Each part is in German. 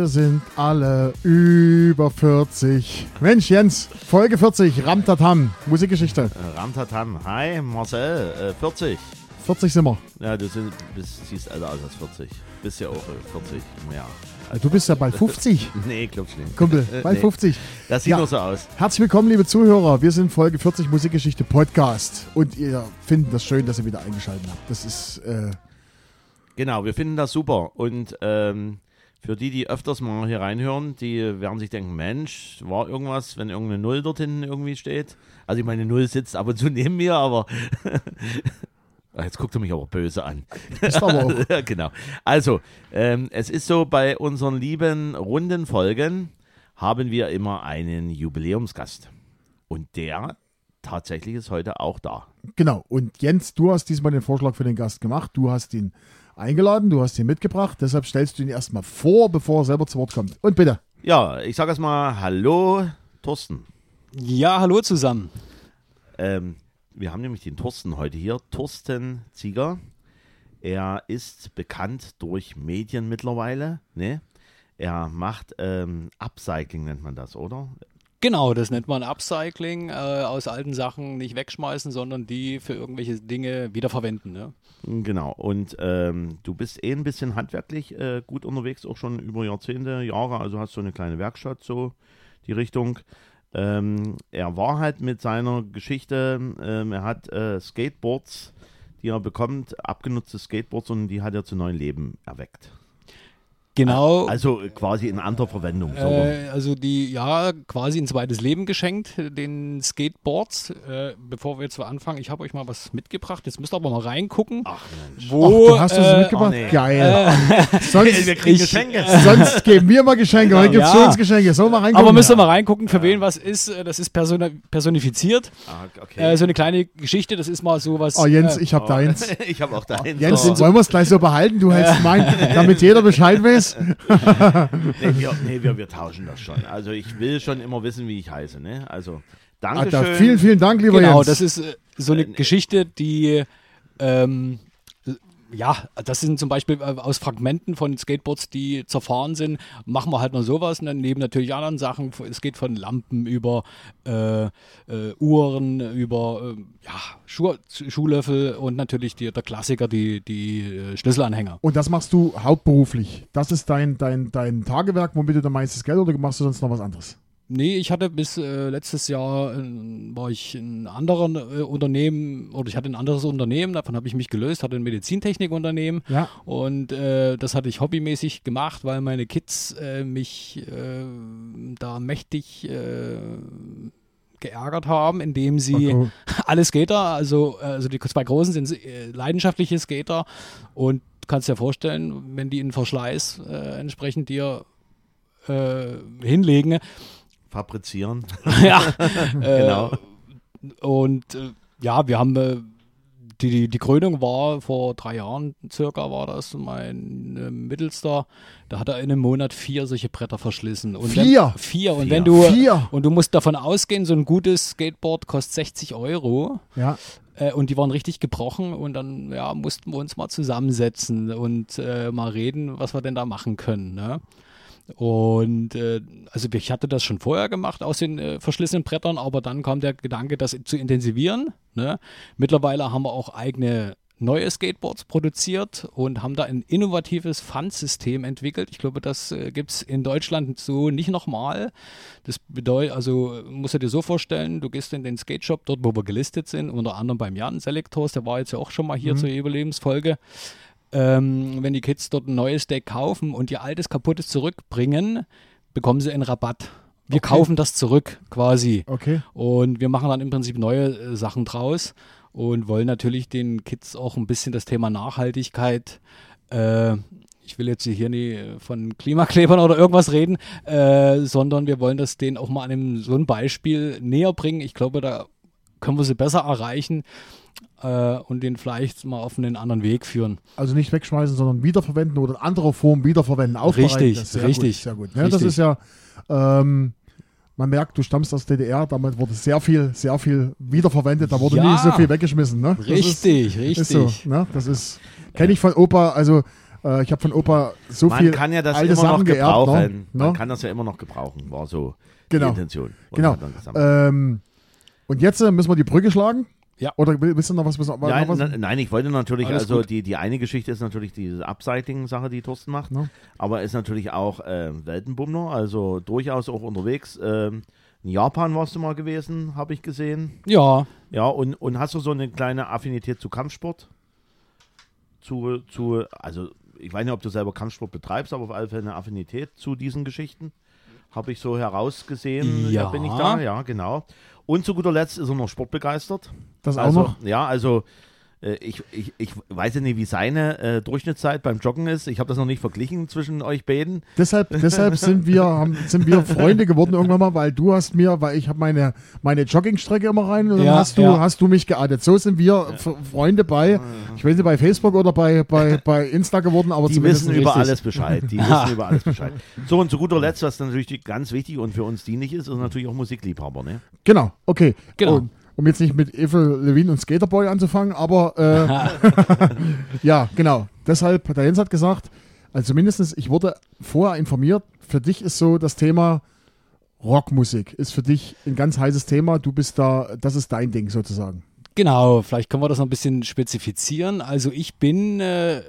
Wir sind alle über 40. Mensch, Jens, Folge 40, Ramtatam, Musikgeschichte. Äh, Ramtatam, hi Marcel, äh, 40. 40 sind wir. Ja, du sind, bist, siehst älter aus als 40. Bist ja auch äh, 40 mehr. Du bist ja bald 50. nee, glaubst nicht. Kumpel, bald Nee. 50. Das sieht Ja. nur so aus. Herzlich willkommen, liebe Zuhörer. Wir sind Folge 40 Musikgeschichte Podcast. Und ihr findet das schön, dass ihr wieder eingeschaltet habt. Das ist, äh, Genau, wir finden das super. Und ähm, für die, die öfters mal hier reinhören, die werden sich denken, Mensch, war irgendwas, wenn irgendeine Null dort hinten irgendwie steht. Also ich meine, Null sitzt ab und zu neben mir, aber Ah, jetzt guckt er mich aber böse an. ist aber auch. Genau. Also, ähm, es ist so, bei unseren lieben runden Folgen haben wir immer einen Jubiläumsgast. Und der tatsächlich ist heute auch da. Genau. Und Jens, du hast diesmal den Vorschlag für den Gast gemacht. Du hast ihn eingeladen, du hast ihn mitgebracht. Deshalb stellst du ihn erstmal vor, bevor er selber zu Wort kommt. Und bitte. Ja, ich sage erstmal Hallo, Thorsten. Ja, hallo zusammen. Ähm, wir haben nämlich den Thorsten heute hier, Thorsten Zieger. Er ist bekannt durch Medien mittlerweile. Ne? Er macht ähm, Upcycling, nennt man das, oder? Genau, das nennt man Upcycling, äh, aus alten Sachen nicht wegschmeißen, sondern die für irgendwelche Dinge wiederverwenden. Ne? Genau, und ähm, du bist eh ein bisschen handwerklich äh, gut unterwegs, auch schon über Jahrzehnte, Jahre, also hast so eine kleine Werkstatt, so die Richtung. Ähm, er war halt mit seiner Geschichte, ähm, er hat äh, Skateboards, die er bekommt, abgenutzte Skateboards und die hat er zu neuem Leben erweckt. Genau. Also äh, quasi in anderer Verwendung. So. Äh, also die, ja, quasi ein zweites Leben geschenkt, den Skateboards. Äh, bevor wir jetzt so anfangen, ich habe euch mal was mitgebracht. Jetzt müsst ihr aber mal reingucken. Ach Mensch. Wo, Ach, du hast es äh, mitgebracht? oh nee. Geil. sonst, Wir kriegen ich- Geschenke. sonst geben wir mal Geschenke. Heute gibt es Ja. für uns Geschenke. Sollen wir mal reingucken? Aber müsst ihr mal reingucken, für wen was ist. Äh, Das ist personifiziert. Ah, okay. Äh, so eine kleine Geschichte, das ist mal sowas. Oh, Jens, äh, ich hab deins. ich habe auch deins. Jens, So. wollen wir es gleich so behalten? Du hältst mein, damit jeder Bescheid weiß. Nee, wir, nee wir, wir tauschen das schon. Also ich will schon immer wissen, wie ich heiße. Ne? Also danke da, schön. vielen, vielen Dank, lieber Genau, Jens. das ist äh, so eine Äh, Geschichte, die ähm, ja, das sind zum Beispiel äh, aus Fragmenten von Skateboards, die zerfahren sind, machen wir halt noch sowas, ne? neben natürlich anderen Sachen. Es geht von Lampen über äh, äh, Uhren, über äh, ja, Schuh, Schuhlöffel und natürlich die, der Klassiker, die, die äh, Schlüsselanhänger. Und das machst du hauptberuflich. Das ist dein, dein, dein Tagewerk, womit du dein meistes Geld oder machst du sonst noch was anderes? Nee, ich hatte bis äh, letztes Jahr, äh, war ich in einem anderen äh, Unternehmen, oder ich hatte ein anderes Unternehmen, davon habe ich mich gelöst, hatte ein Medizintechnikunternehmen Ja. und äh, das hatte ich hobbymäßig gemacht, weil meine Kids äh, mich äh, da mächtig geärgert haben, indem sie Okay. alle Skater, also, also die zwei Großen sind leidenschaftliche Skater und du kannst dir vorstellen, wenn die in Verschleiß entsprechend dir hinlegen, Fabrizieren. ja, äh, Genau. Und äh, ja, wir haben äh, die, die, die Krönung war vor drei Jahren circa war das mein äh, Mittelster. Da hat er in einem Monat vier solche Bretter verschlissen. Und Vier? Wenn, vier. Und Vier. wenn du Vier? und du musst davon ausgehen, so ein gutes Skateboard kostet 60 Euro. Ja. Äh, und die waren richtig gebrochen und dann ja, mussten wir uns mal zusammensetzen und äh, mal reden, was wir denn da machen können. Ne? Und äh, also ich hatte das schon vorher gemacht aus den äh, verschlissenen Brettern, aber dann kam der Gedanke, das zu intensivieren. Ne? Mittlerweile haben wir auch eigene neue Skateboards produziert und haben da ein innovatives Pfandsystem entwickelt. Ich glaube, das äh, gibt es in Deutschland so nicht nochmal. Das bedeutet, also musst du dir so vorstellen, du gehst in den Skate Shop, dort wo wir gelistet sind, unter anderem beim Jan Selektors, der war jetzt ja auch schon mal hier zur Überlebensfolge. Ähm, wenn die Kids dort ein neues Deck kaufen und ihr altes kaputtes zurückbringen, bekommen sie einen Rabatt. Wir Okay. kaufen das zurück quasi. Okay. Und wir machen dann im Prinzip neue äh, Sachen draus und wollen natürlich den Kids auch ein bisschen das Thema Nachhaltigkeit, äh, ich will jetzt hier nie von Klimaklebern oder irgendwas reden, äh, sondern wir wollen das denen auch mal an einem, so ein Beispiel näher bringen. Ich glaube, da können wir sie besser erreichen äh, und den vielleicht mal auf einen anderen Weg führen. Also nicht wegschmeißen, sondern wiederverwenden oder in anderer Form wiederverwenden, aufbereiten. Richtig, Das ist sehr richtig, Gut, sehr gut. Ja, das richtig. ist ja, ähm, man merkt, du stammst aus DDR, damit wurde sehr viel, sehr viel wiederverwendet, da wurde Ja. nicht so viel weggeschmissen. Ne? Das Richtig, ist, richtig. ist so. Ne? Das ist, kenne ich von Opa, also Äh, ich habe von Opa so Man viel kann ja das alte immer noch Sachen geerbt. gebrauchen. Ne? Man Ne? kann das ja immer noch gebrauchen, war so Genau. die Intention. Und Genau. Ähm, und jetzt äh, müssen wir die Brücke schlagen? Ja. Oder will- willst du noch was? was, Nein, noch was? na, nein, ich wollte natürlich, Alles also gut. die, die eine Geschichte ist natürlich diese Upcycling-Sache, die Thorsten macht, Ne? aber ist natürlich auch ähm, Weltenbummler, also durchaus auch unterwegs. Ähm, in Japan warst du mal gewesen, habe ich gesehen. Ja, Ja, und, und hast du so eine kleine Affinität zu Kampfsport? Zu, zu, also ich weiß nicht, ob du selber Kampfsport betreibst, aber auf alle Fälle eine Affinität zu diesen Geschichten. Habe ich so herausgesehen, Ja. bin ich da, ja, genau. Und zu guter Letzt ist er noch sportbegeistert. Das auch also, noch? Ja, also ich, ich, ich weiß ja nicht, wie seine äh, Durchschnittszeit beim Joggen ist. Ich habe das noch nicht verglichen zwischen euch beiden. Deshalb, deshalb sind wir, haben, sind wir Freunde geworden irgendwann mal, weil du hast mir, weil ich habe meine, meine Joggingstrecke immer rein und dann Ja, hast du, ja. hast du mich geaddet. So sind wir F- Freunde bei, ich weiß nicht, bei Facebook oder bei, bei, bei Insta geworden, aber Die zumindest wissen über richtig. alles Bescheid. Die wissen über alles Bescheid. So, und zu guter Letzt, was natürlich ganz wichtig und für uns dienlich ist, ist natürlich auch Musikliebhaber. Ne? Genau, okay. Genau. Und, um jetzt nicht mit Ethel Levine und Skaterboy anzufangen, aber äh, ja, genau. Deshalb, der Jens hat gesagt, also mindestens, ich wurde vorher informiert, für dich ist so das Thema Rockmusik, ist für dich ein ganz heißes Thema. Du bist da, das ist dein Ding sozusagen. Genau, vielleicht können wir das noch ein bisschen spezifizieren. Also ich bin, äh,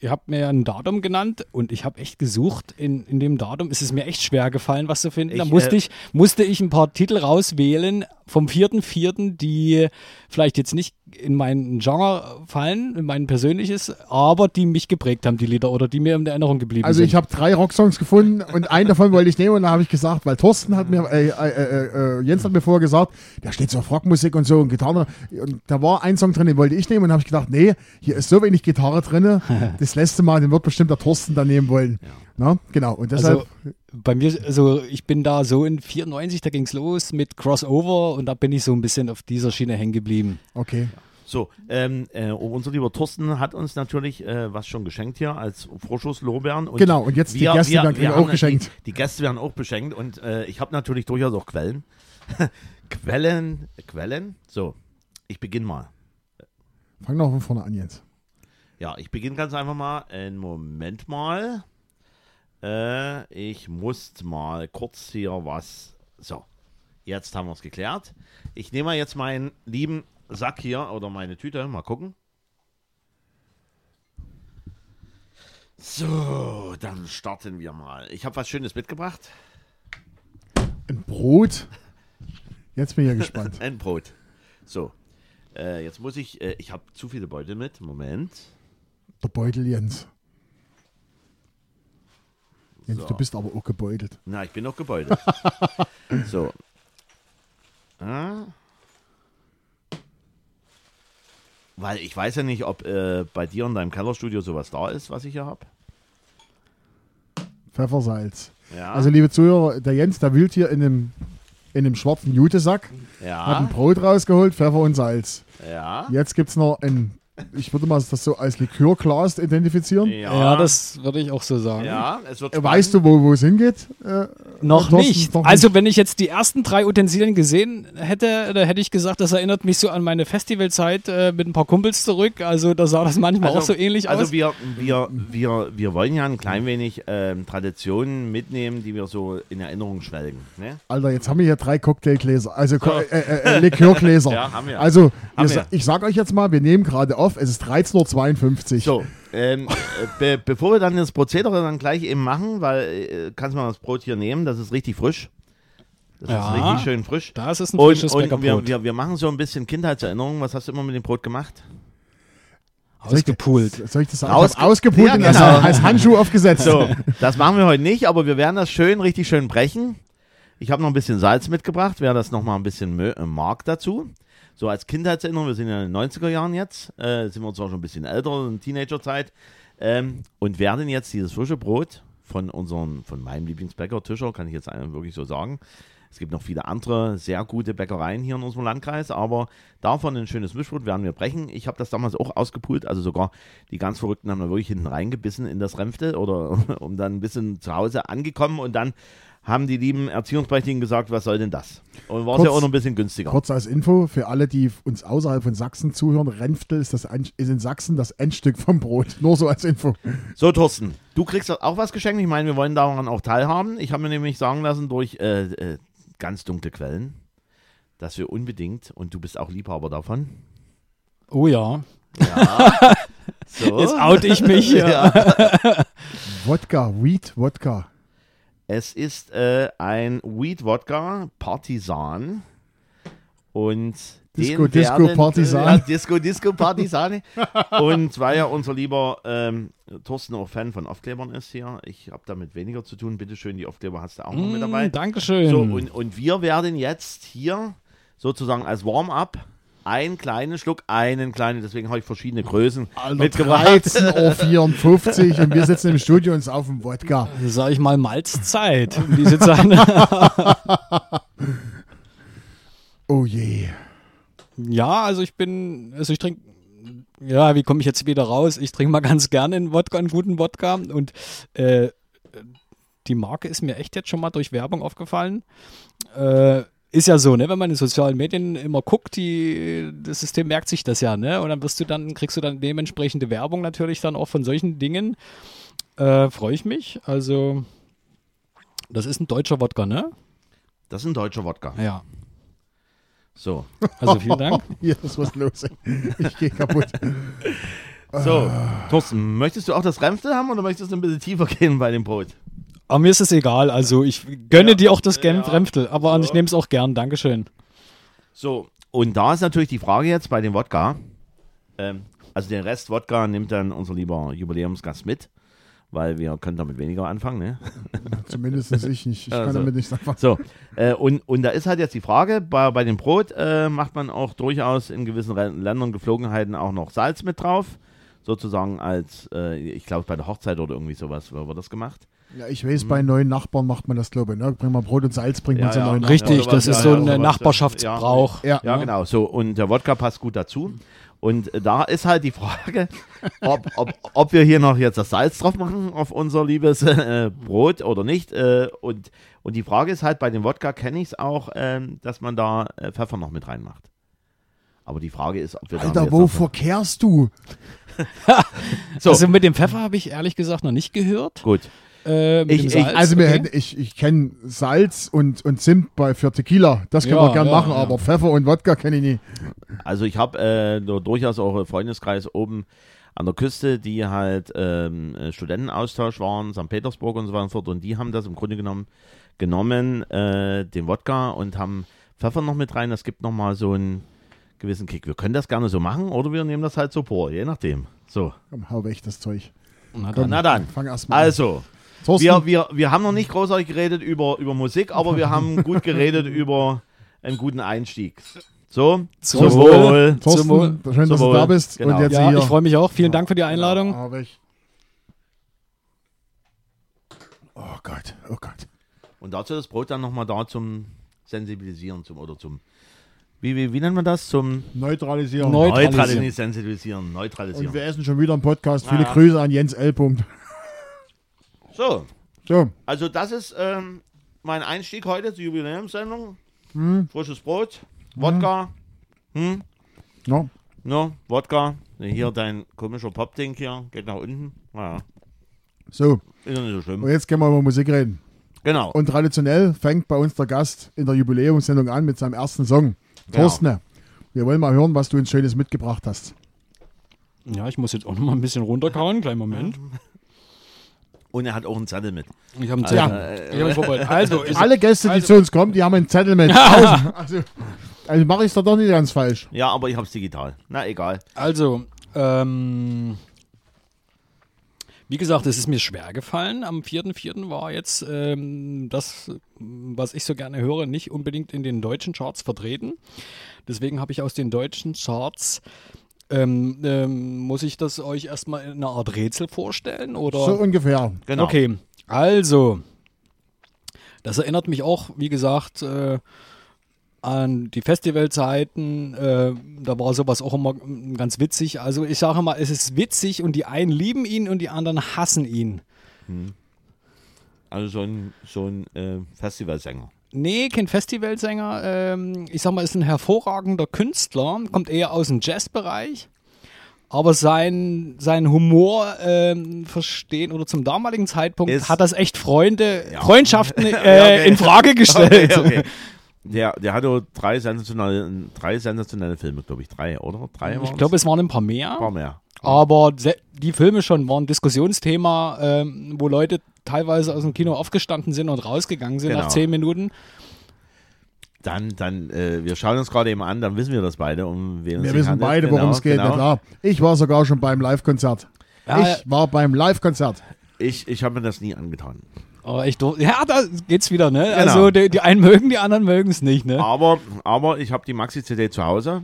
ihr habt mir ja ein Datum genannt und ich habe echt gesucht. In, in dem Datum ist es mir echt schwer gefallen, was zu finden. da musste äh, ich, musste ich ein paar Titel rauswählen vom 4.4., die vielleicht jetzt nicht in mein Genre fallen, in mein persönliches, aber die mich geprägt haben, die Lieder, oder die mir in Erinnerung geblieben Also sind. ich habe drei Rocksongs gefunden und einen davon wollte ich nehmen und da habe ich gesagt, weil Thorsten hat mir, äh, äh, äh, äh, Jens hat mir vorher gesagt, der steht so auf Rockmusik und so und Gitarre und da war ein Song drin, den wollte ich nehmen und habe ich gedacht, nee, hier ist so wenig Gitarre drin, das letzte Mal, den wird bestimmt der Thorsten dann nehmen wollen. Na, genau und deshalb, Also bei mir, also ich bin da so in 94, da ging es los mit Crossover und da bin ich so ein bisschen auf dieser Schiene hängen geblieben. okay. So, ähm, äh, unser lieber Thorsten hat uns natürlich äh, was schon geschenkt hier als Vorschusslorbeeren. Und Genau, und jetzt die Gäste werden kriegen haben auch geschenkt. Die, die Gäste werden auch beschenkt und äh, ich habe natürlich durchaus auch Quellen. Quellen, Quellen. So, ich beginne mal. Fang doch von vorne an jetzt. Ja, ich beginne ganz einfach mal. Einen Moment mal. Äh, ich muss mal kurz hier was. So, jetzt haben wir es geklärt. Ich nehme mal jetzt meinen lieben Sack hier oder meine Tüte. Mal gucken. So, dann starten wir mal. Ich habe was Schönes mitgebracht. Ein Brot. Jetzt bin ich ja gespannt. Ein Brot. So, äh, jetzt muss ich. Äh, ich habe zu viele Beutel mit. Moment. Der Beutel Jens. Jens, So. du bist aber auch gebeutelt. Na, ich bin noch gebeutelt. so. Ah. Weil ich weiß ja nicht, ob äh, bei dir in deinem Kellerstudio sowas da ist, was ich hier habe. Pfeffersalz. Ja. Also liebe Zuhörer, der Jens, der wühlt hier in einem, in einem schwarzen Jutesack, hat ein ja. Brot rausgeholt, Pfeffer und Salz. Ja. Jetzt gibt es noch ein, ich würde mal das so als Likörglas identifizieren. Ja, das würde ich auch so sagen. Ja, es wird Äh, Weißt du, wo wo es hingeht? Äh, Noch Thorsten, nicht. noch Also wenn ich jetzt die ersten drei Utensilien gesehen hätte, da hätte ich gesagt, das erinnert mich so an meine Festivalzeit äh, mit ein paar Kumpels zurück. Also da sah das manchmal auch so ähnlich also aus. wir, wir, wir, wir wollen ja ein klein wenig ähm, Traditionen mitnehmen, die wir so in Erinnerung schwelgen. Ne? Alter, jetzt haben wir hier drei Cocktailgläser, also Ko- äh, äh, äh, Likörgläser. Ja, haben wir. Also, Haben wir, ich sag euch jetzt mal, wir nehmen gerade auf, es ist 13.52 Uhr. So, ähm, äh, be bevor wir dann das Prozedere dann gleich eben machen, weil äh, kannst mal das Brot hier nehmen, das ist richtig frisch. Das Ja. ist richtig schön frisch. Das ist ein Und, frisches und wir, wir, wir machen so ein bisschen Kindheitserinnerungen. Was hast du immer mit dem Brot gemacht? Ausgepult. Soll ich das sagen? Hab ausgepult Ja, und als, genau. als Handschuh aufgesetzt. So, das machen wir heute nicht, aber wir werden das schön, richtig schön brechen. Ich habe noch ein bisschen Salz mitgebracht, wer das noch mal ein bisschen äh, mag dazu. So als Kindheitserinnerung, wir sind ja in den 90er Jahren jetzt, äh, sind wir zwar schon ein bisschen älter, in Teenagerzeit, ähm, und werden jetzt dieses frische Brot von unserem, von meinem Lieblingsbäcker Tischer, kann ich jetzt wirklich so sagen. Es gibt noch viele andere sehr gute Bäckereien hier in unserem Landkreis, aber davon ein schönes Mischbrot werden wir brechen. Ich habe das damals auch ausgepult, also sogar die ganz Verrückten haben da wirklich hinten reingebissen in das Ränfte oder um dann ein bisschen zu Hause angekommen und dann haben die lieben Erziehungsberechtigten gesagt, was soll denn das? Und war es ja auch noch ein bisschen günstiger. Kurz als Info für alle, die uns außerhalb von Sachsen zuhören: Renftel ist, das, End- ist in Sachsen das Endstück vom Brot. Nur so als Info. So, Thorsten, du kriegst auch was geschenkt. Ich meine, wir wollen daran auch teilhaben. Ich habe mir nämlich sagen lassen durch äh, äh, ganz dunkle Quellen, dass wir unbedingt, und du bist auch Liebhaber davon, Oh ja. ja, so, Jetzt oute ich mich. ja. Wodka, Wheat Wodka. Es ist äh, ein Wheat Wodka Partisan und Disco, Disco, werden, Partisan. Äh, ja, Disco, Disco, Partisan. und weil ja unser lieber ähm, Thorsten auch Fan von Aufklebern ist hier, ich habe damit weniger zu tun. Bitte schön, die Aufkleber hast du auch noch mit dabei. Mm, Dankeschön. So, und, und wir werden jetzt hier sozusagen als Warm-up einen kleinen Schluck, einen kleinen, deswegen habe ich verschiedene Größen Alter, mitgebracht. 13.54 Uhr und wir sitzen im Studio und uns auf dem Wodka. Sag ich mal Malzzeit. um diese Zeit. Oh je. ja, also ich bin, also ich trinke, ja, wie komme ich jetzt wieder raus? Ich trinke mal ganz gerne einen Wodka, einen guten Wodka und äh, die Marke ist mir echt jetzt schon mal durch Werbung aufgefallen. Äh, ist ja so, ne, wenn man in sozialen Medien immer guckt, die, das System merkt sich das ja, ne? Und dann wirst du dann, kriegst du dann dementsprechende Werbung natürlich dann auch von solchen Dingen. Äh, Freue ich mich. Also, das ist ein deutscher Wodka, ne? Das ist ein deutscher Wodka. Ja. So, Also vielen Dank. Hier ist was los. Ich gehe kaputt. so. Thorsten, möchtest du auch das Renftel haben oder möchtest du ein bisschen tiefer gehen bei dem Brot? Aber mir ist es egal. Also ich gönne Ja. dir auch das Genf Ja. Renftel, aber So. ich nehme es auch gern. Dankeschön. So, und da ist natürlich die Frage jetzt bei dem Wodka. Ähm, also den Rest Wodka nimmt dann unser lieber Jubiläumsgast mit, weil wir können damit weniger anfangen, ne? Zumindest ich nicht. Ich kann Also. damit nichts anfangen. So, äh, und, und da ist halt jetzt die Frage, bei, bei dem Brot äh, macht man auch durchaus in gewissen Ländern, Geflogenheiten auch noch Salz mit drauf. Sozusagen als, äh, ich glaube bei der Hochzeit oder irgendwie sowas wird das gemacht. Ja, ich weiß, bei neuen Nachbarn macht man das, glaube ich. Ne? Bringt man Brot und Salz, bringt Ja, man zu ja. neuen Richtig. Nachbarn. Das ist ja, so ja, ein sowas, Nachbarschaftsbrauch. Ja. Ja, genau. So, und der Wodka passt gut dazu. Und äh, da ist halt die Frage, ob, ob, ob wir hier noch jetzt das Salz drauf machen auf unser liebes äh, Brot oder nicht. Äh, und, und die Frage ist halt, bei dem Wodka kenne ich es auch, ähm, dass man da äh, Pfeffer noch mit reinmacht. Aber die Frage ist, ob wir da Alter, jetzt wo noch- verkehrst du? So, Also mit dem Pfeffer habe ich ehrlich gesagt noch nicht gehört. gut. Äh, Ich- ich- Also okay. hätten, ich, ich kenne Salz und, und Zimt bei für Tequila. Das können Ja, wir gern ja, machen, ja. aber Pfeffer und Wodka kenne ich nie. Also ich habe äh, nur durchaus auch einen Freundeskreis oben an der Küste, die halt ähm, äh, Studentenaustausch waren, St. Petersburg und so weiter und so fort. Und die haben das im Grunde genommen genommen, äh, den Wodka und haben Pfeffer noch mit rein. Das gibt nochmal so einen gewissen Kick. Wir können das gerne so machen oder wir nehmen das halt so vor, je nachdem. So, Komm, hau weg das Zeug. Na Komm, dann. na dann. Fang erst mal an. Thorsten, wir, wir, wir haben noch nicht großartig geredet über, über Musik, aber wir haben gut geredet über einen guten Einstieg. So, Zum zum Wohl. Wohl. Thorsten Zum Wohl. schön, dass Zum du da bist. Genau. Und jetzt Ja, hier. ich freue mich auch. Vielen Dank für die Einladung. Weg. Oh Gott, oh Gott. Und dazu das Brot dann nochmal da zum Sensibilisieren, zum oder zum, wie, wie, wie nennt man das? Zum Neutralisieren. Neu- Neutralisieren, Neutralisieren. nicht sensibilisieren, neutralisieren. und wir essen schon wieder im Podcast. Viele Ja. Grüße an Jens L. So, So, also das ist ähm, mein Einstieg heute zur Jubiläumssendung. hm, Frisches Brot, Wodka, hm, ja. no, Wodka. Hier dein komischer Popding hier, geht nach unten. Naja, so. ist ja nicht so schlimm. Und jetzt können wir über Musik reden. Genau. Und traditionell fängt bei uns der Gast in der Jubiläumssendung an mit seinem ersten Song. Genau. Thorsten, wir wollen mal hören, was du uns Schönes mitgebracht hast. Ja, ich muss jetzt auch noch mal ein bisschen runterkauen. Kleinen Moment. Und er hat auch einen Zettel mit. Ich habe einen Ja. Zettel. Ich hab ihn vorbereitet. Also, Alle Gäste, die also- zu uns kommen, die haben einen Zettel mit. Also also mache ich es doch nicht ganz falsch. Ja, aber ich hab's digital. Na, egal. Also, ähm, wie gesagt, es ist mir schwer gefallen. Am 4.4. war jetzt ähm, das, was ich so gerne höre, nicht unbedingt in den deutschen Charts vertreten. Deswegen habe ich aus den deutschen Charts, ähm, ähm, muss ich das euch erstmal in einer Art Rätsel vorstellen? Oder? So ungefähr. Genau. Okay, also, das erinnert mich auch, wie gesagt, äh, an die Festivalzeiten. Äh, da war sowas auch immer mm, ganz witzig. Also ich sage mal, es ist witzig und die einen lieben ihn und die anderen hassen ihn. Also so ein, so ein äh, Festivalsänger. Nee, kein Festivalsänger. Ähm, ich sag mal, ist ein hervorragender Künstler, kommt eher aus dem Jazzbereich. Aber sein, sein Humor ähm, verstehen oder zum damaligen Zeitpunkt Ist- hat das echt Freunde, Ja. Freundschaften äh, okay. in Frage gestellt. Okay, okay. Der, der hatte drei sensationelle, drei sensationelle Filme, glaube ich. Drei, oder? Drei Ich glaube, es waren ein paar mehr. Ein paar mehr. Aber die Filme schon waren Diskussionsthema, ähm, wo Leute teilweise aus dem Kino aufgestanden sind und rausgegangen sind Genau. nach zehn Minuten. Dann, dann, äh, wir schauen uns gerade eben an, dann wissen wir das beide, um wen es Wir wissen handelt. beide, worum Genau, es geht, genau. na klar. Ich war sogar schon beim Live-Konzert. Ja, ich war beim Live-Konzert. Ich, ich habe mir das nie angetan. Aber ich dur- ja, da geht's wieder, ne? Genau. Also die, die einen mögen, die anderen mögen es nicht, ne? Aber, aber ich habe die Maxi-CD zu Hause,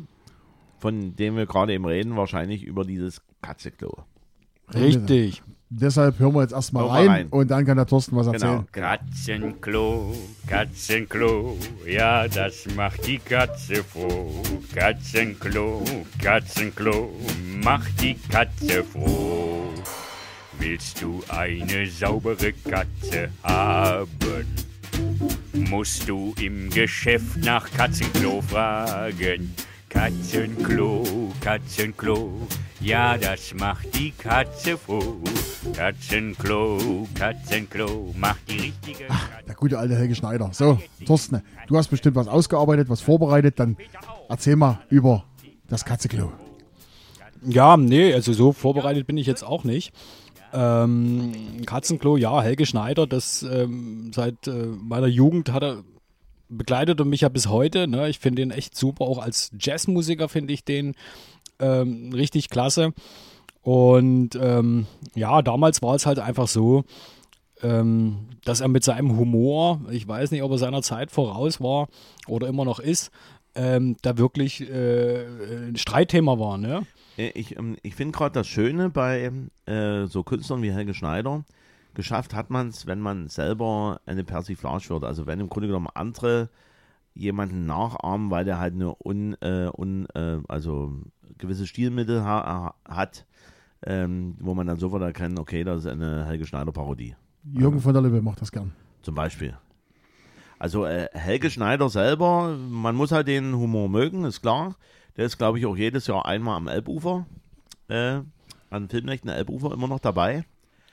von dem wir gerade eben reden, wahrscheinlich über dieses Katzeklo. Richtig. Deshalb hören wir jetzt erstmal rein, rein. und dann kann der Thorsten was Genau. erzählen. Katzenklo, Katzenklo, ja, das macht die Katze froh. Katzenklo, Katzenklo, macht die Katze froh. Willst du eine saubere Katze haben? Musst du im Geschäft nach Katzenklo fragen. Katzenklo, Katzenklo, ja, das macht die Katze froh. Katzenklo, Katzenklo, macht die richtige Katze. Der gute alte Helge Schneider. So, Thorsten, du hast bestimmt was ausgearbeitet, was vorbereitet, dann erzähl mal über das Katzeklo. Ja, nee, also so vorbereitet bin ich jetzt auch nicht. Ähm, Katzenklo, ja, Helge Schneider, das ähm, seit äh, meiner Jugend hat er begleitet er mich ja bis heute. Ne? Ich finde den echt super, auch als Jazzmusiker finde ich den ähm, richtig klasse. Und ähm, ja, damals war es halt einfach so, ähm, dass er mit seinem Humor, ich weiß nicht, ob er seiner Zeit voraus war oder immer noch ist, ähm, da wirklich äh, ein Streitthema war. Ne? Äh, Ich, ähm, ich finde gerade das Schöne bei äh, so Künstlern wie Helge Schneider, geschafft hat man es, wenn man selber eine Persiflage wird. Also wenn im Grunde genommen andere jemanden nachahmen, weil der halt eine un, äh, un äh, also gewisse Stilmittel ha hat, ähm, wo man dann sofort erkennt, okay, das ist eine Helge Schneider Parodie. Jürgen von der Lippe macht das gern. Zum Beispiel. Also äh, Helge Schneider selber, man muss halt den Humor mögen, ist klar. Der ist, glaube ich, auch jedes Jahr einmal am Elbufer, äh, an Filmnächten Elbufer immer noch dabei.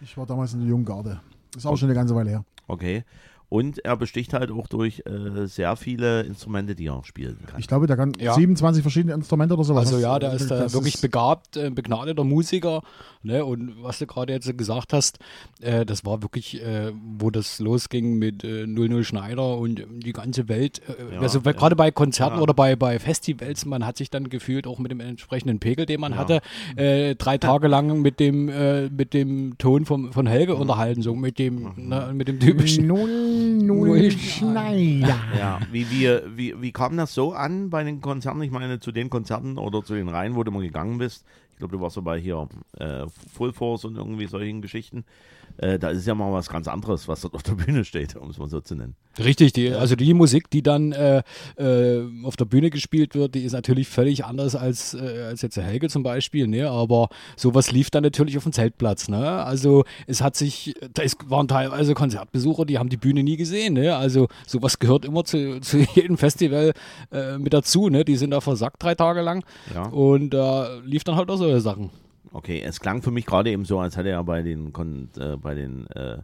Ich war damals in der Junggarde. Ist auch schon eine ganze Weile her. Okay. Und er besticht halt auch durch äh, sehr viele Instrumente, die er spielen kann. Ich glaube, der kann Ja. 27 verschiedene Instrumente oder sowas. Also ja, der ist da Das wirklich begabt, äh, begnadeter Musiker. Ne? Und was du gerade jetzt gesagt hast, äh, das war wirklich, äh, wo das losging mit äh, 00 Schneider und die ganze Welt. Äh, Ja, also ja. gerade bei Konzerten Ja. oder bei, bei Festivals, man hat sich dann gefühlt auch mit dem entsprechenden Pegel, den man Ja. hatte, äh, drei Tage lang mit dem, äh, mit dem Ton vom, von Mhm. Helge unterhalten, so mit dem, ne, mit dem typischen. Null, null Schneider. Ja, wie, wie, wie, wie kam das so an bei den Konzerten? Ich meine, zu den Konzerten oder zu den Reihen, wo du mal gegangen bist. Ich glaube, du warst so bei hier äh, Full Force und irgendwie solchen Geschichten. Äh, da ist ja mal was ganz anderes, was dort auf der Bühne steht, um es mal so zu nennen. Richtig, die, also die Musik, die dann äh, äh, auf der Bühne gespielt wird, die ist natürlich völlig anders als, äh, als jetzt der Helge zum Beispiel, ne? aber sowas lief dann natürlich auf dem Zeltplatz. Ne? Also es hat sich, da ist, waren teilweise Konzertbesucher, die haben die Bühne nie gesehen. Ne? Also sowas gehört immer zu, zu jedem Festival äh, mit dazu. Ne? Die sind da versackt drei Tage lang Ja. und da lief dann halt auch solche Sachen. Okay, es klang für mich gerade eben so, als hätte er bei den, Kon äh, bei den äh,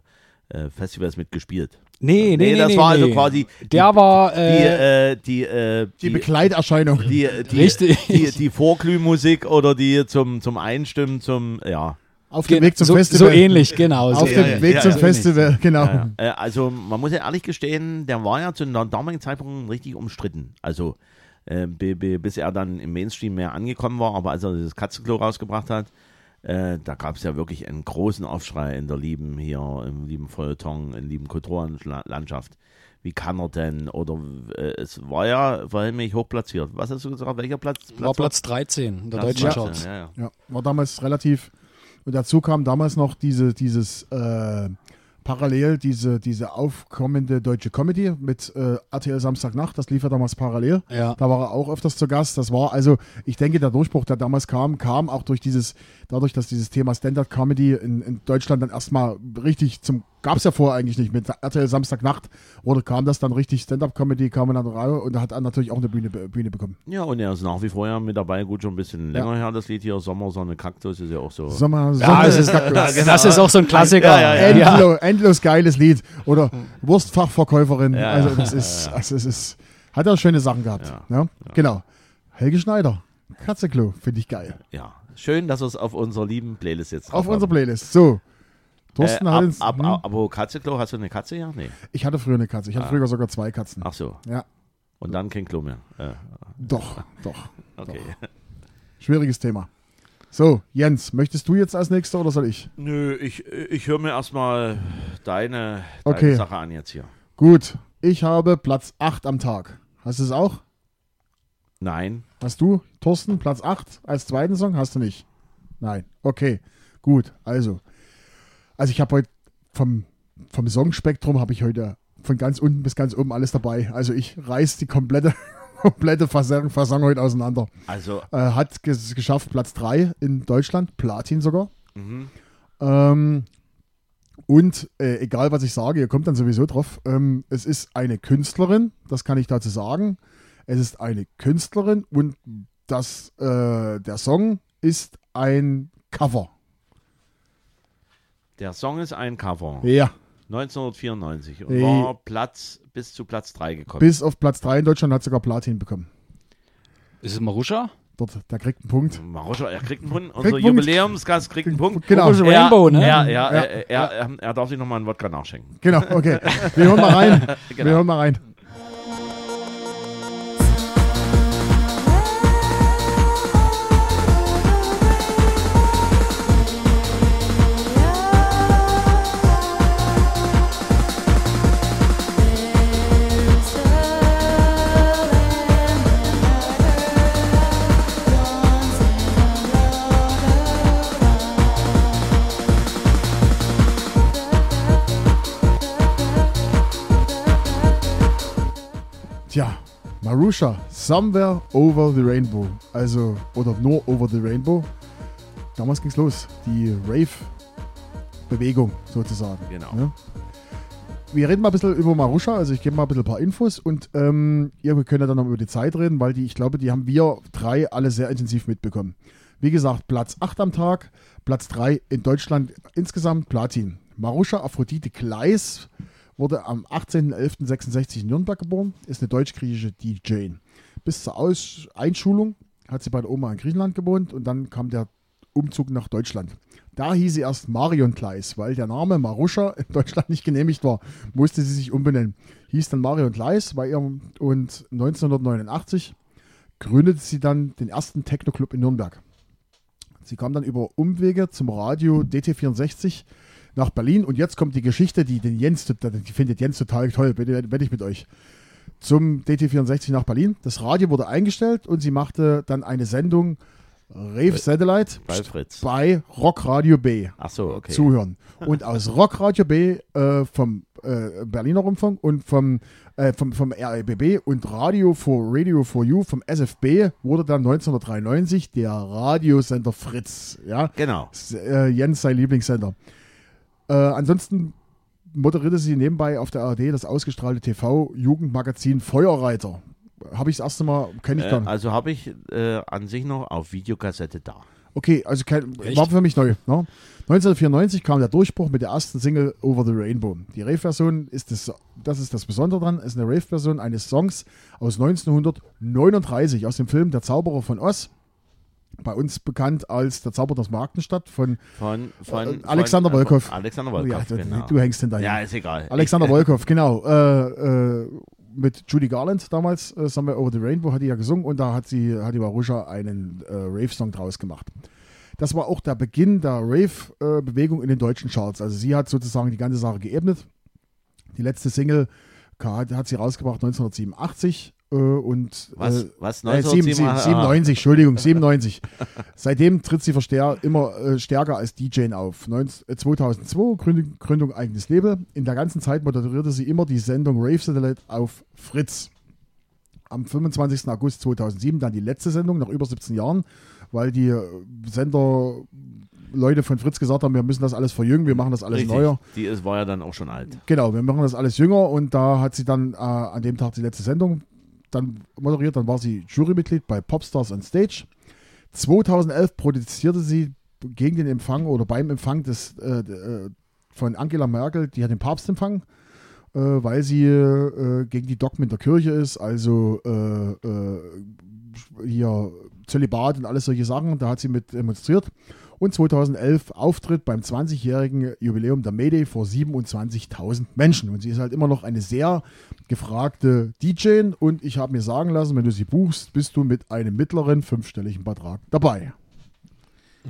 äh, Festivals mitgespielt. Nee, nee, nee. das nee, war nee. also quasi Der war, die, äh, äh, die, äh, Die Begleiterscheinung. die, die, Richtig. die, die Vorglühmusik oder die zum, zum Einstimmen, zum, ja. Auf dem Weg zum so, Festival. so ähnlich, genau. so Auf Ja, dem ja, Weg ja, zum ja. Festival, genau. Ja, ja. Äh, also man muss ja ehrlich gestehen, der war ja zu einem damaligen Zeitpunkt richtig umstritten. Also äh, bi- bi- bis er dann im Mainstream mehr angekommen war, aber als er dieses Katzenklo rausgebracht hat, äh, da gab es ja wirklich einen großen Aufschrei in der lieben hier, im lieben Feuilleton, in lieben Kulturlandschaft. Wie kann er denn? Oder äh, es war ja verhältnismäßig hoch platziert. Was hast du gesagt? Welcher Platz? War Platz 13 in der Platz deutschen 13, Charts. Ja, ja. Ja, war damals relativ. Und dazu kam damals noch diese, dieses äh, parallel, diese, diese aufkommende deutsche Comedy mit äh, RTL Samstagnacht. Das lief ja damals parallel. Ja. Da war er auch öfters zu Gast. Das war also, ich denke, der Durchbruch, der damals kam, kam auch durch dieses, dadurch, dass dieses Thema Standard Comedy in, in Deutschland dann erstmal richtig zum gab es ja vorher eigentlich nicht. Mit RTL Samstagnacht oder kam das dann richtig Stand-Up-Comedy, kam dann raus und da hat er natürlich auch eine Bühne, Bühne bekommen. Ja, und er ist nach wie vor ja mit dabei, gut, schon ein bisschen länger her, das Lied hier, Sommersonne Kaktus ist ja auch so. Sommer, Ja, Sommer es ist, das ist auch so ein Klassiker. Ja, ja, ja. endlos, endlos geiles Lied. Oder Wurstfachverkäuferin. Ja, also ja, das ist, also es ist, hat er schöne Sachen gehabt. Ja, Genau. Helge Schneider, Katzeklo, finde ich geil. Ja, schön, dass wir es auf unserer lieben Playlist jetzt Auf unserer. Playlist. So. Thorsten Äh, hat ab, ab, hm, ab, aber Katzeklo, hast du eine Katze ja? Nee. ich hatte früher eine Katze. Ich hatte Ah. früher sogar zwei Katzen. Ach so. Ja, Und dann kein Klo mehr. Äh, doch, doch. okay. Schwieriges Thema. So, Jens, möchtest du jetzt als nächster oder soll ich? Nö, ich, ich höre mir erstmal deine, deine Okay. Sache an jetzt hier. Gut, ich habe Platz 8 am Tag. Hast du es auch? Nein. Hast du, Thorsten, Platz 8 als zweiten Song? Hast du nicht? Nein. Okay, gut. Also, also ich habe heute vom, vom Songspektrum habe ich heute von ganz unten bis ganz oben alles dabei. Also ich reiß die komplette, komplette Fassung, Fassung heute auseinander. Also, Äh, hat ges geschafft Platz 3 in Deutschland, Platin sogar. mhm. Ähm, und äh, egal was ich sage, ihr kommt dann sowieso drauf. Ähm, es ist eine Künstlerin, das kann ich dazu sagen. Es ist eine Künstlerin und das, äh, der Song ist ein Cover. Der Song ist ein Cover. Ja, 1994 und war Platz bis zu Platz 3 gekommen. bis auf Platz 3 in Deutschland hat sogar Platin bekommen. Ist es Marusha? Dort, der kriegt einen Punkt. Maruscha, er kriegt einen Punkt. Unser. Jubiläumsgast kriegt einen Punkt. Genau, Er- Rainbow, ne? Er, er, Ja. er, er, er, er darf sich nochmal einen Wodka nachschenken. genau, okay. Wir hören mal rein. Wir hören mal rein. Marusha, Somewhere Over the Rainbow. Also, oder nur Over the Rainbow. Damals ging's los. Die Rave-Bewegung sozusagen. Genau. Ja. Wir reden mal ein bisschen über Marusha, also ich gebe mal ein bisschen ein paar Infos und ähm, ihr könnt ja dann noch über die Zeit reden, weil die, ich glaube, die haben wir drei alle sehr intensiv mitbekommen. Wie gesagt, Platz 8 am Tag, Platz 3 in Deutschland insgesamt Platin. Marusha Aphrodite Kleis wurde am 18.11.66 in Nürnberg geboren, ist eine deutsch-griechische DJ. Bis zur Aus Einschulung hat sie bei der Oma in Griechenland gewohnt und dann kam der Umzug nach Deutschland. Da hieß sie erst Marion Kleis, weil der Name Maruscha in Deutschland nicht genehmigt war, musste sie sich umbenennen. Hieß dann Marion Kleis bei ihrem und 1989 gründete sie dann den ersten Techno-Club in Nürnberg. Sie kam dann über Umwege zum Radio DT64 nach Berlin und jetzt kommt die Geschichte, die den Jens, die findet Jens total toll, wette, wette ich mit euch. Zum DT64 nach Berlin. Das Radio wurde eingestellt und sie machte dann eine Sendung Rave Satellite Bei Fritz. bei Rockradio B Ach so, okay. zuhören. Und aus Rockradio B äh, vom äh, Berliner Rundfunk und vom, äh, vom, vom REBB und Radio for Radio for You vom SFB wurde dann 1993 der Radiosender Fritz. Ja, Genau. S- äh, Jens sein Lieblingssender. Äh, ansonsten moderierte sie nebenbei auf der ARD das ausgestrahlte TV-Jugendmagazin Feuerreiter. Habe ich das erste Mal, kenne ich Äh, gar nicht. also habe ich äh, an sich noch auf Videokassette da. Okay, also kein, war für mich neu. Ne? 1994 kam der Durchbruch mit der ersten Single Over the Rainbow. Die Rave-Version ist das, das ist das Besondere dran, ist eine Rave-Version eines Songs aus 1939 aus dem Film Der Zauberer von Oz. Bei uns bekannt als Der Zauberer aus Marktenstadt von Von, von, Äh, Alexander von, Wolkow. von Alexander ja, Wolkow, du, genau. du hängst hinterher. ja, ist egal. Alexander ich, Wolkow, genau. Äh, äh, mit Judy Garland damals, äh, Somewhere Over the Rainbow, hat die ja gesungen und da hat sie, hat die Marusha einen äh, Rave-Song draus gemacht. Das war auch der Beginn der Rave-Bewegung in den deutschen Charts. Also sie hat sozusagen die ganze Sache geebnet. Die letzte Single hat, hat sie rausgebracht 1987 äh, und Was, äh, was? äh, sieben- 1997? sieben- 97, Entschuldigung, 97. Seitdem tritt sie verstär, immer äh, stärker als DJ auf. 19, äh, 2002 Gründung, Gründung eigenes Label. In der ganzen Zeit moderierte sie immer die Sendung Rave Satellite auf Fritz. Am 25. August 2007 dann die letzte Sendung nach über 17 Jahren weil die äh, Sender Leute von Fritz gesagt haben, wir müssen das alles verjüngen, wir machen das alles Richtig. neuer. Die ist, war ja dann auch schon alt. Genau, wir machen das alles jünger und da hat sie dann äh, an dem Tag die letzte Sendung dann moderiert. Dann war sie Jurymitglied bei Popstars on Stage. 2011 protestierte sie gegen den Empfang oder beim Empfang des, äh, äh, von Angela Merkel, die hat den Papstempfang, äh, weil sie äh, gegen die Dogmen der Kirche ist, also äh, äh, hier Zölibat und alles solche Sachen. Da hat sie mit demonstriert. Und 2011 Auftritt beim 20-jährigen Jubiläum der Mayday vor 27.000 Menschen. Und sie ist halt immer noch eine sehr gefragte DJ. Und ich habe mir sagen lassen, wenn du sie buchst, bist du mit einem mittleren fünfstelligen Betrag dabei.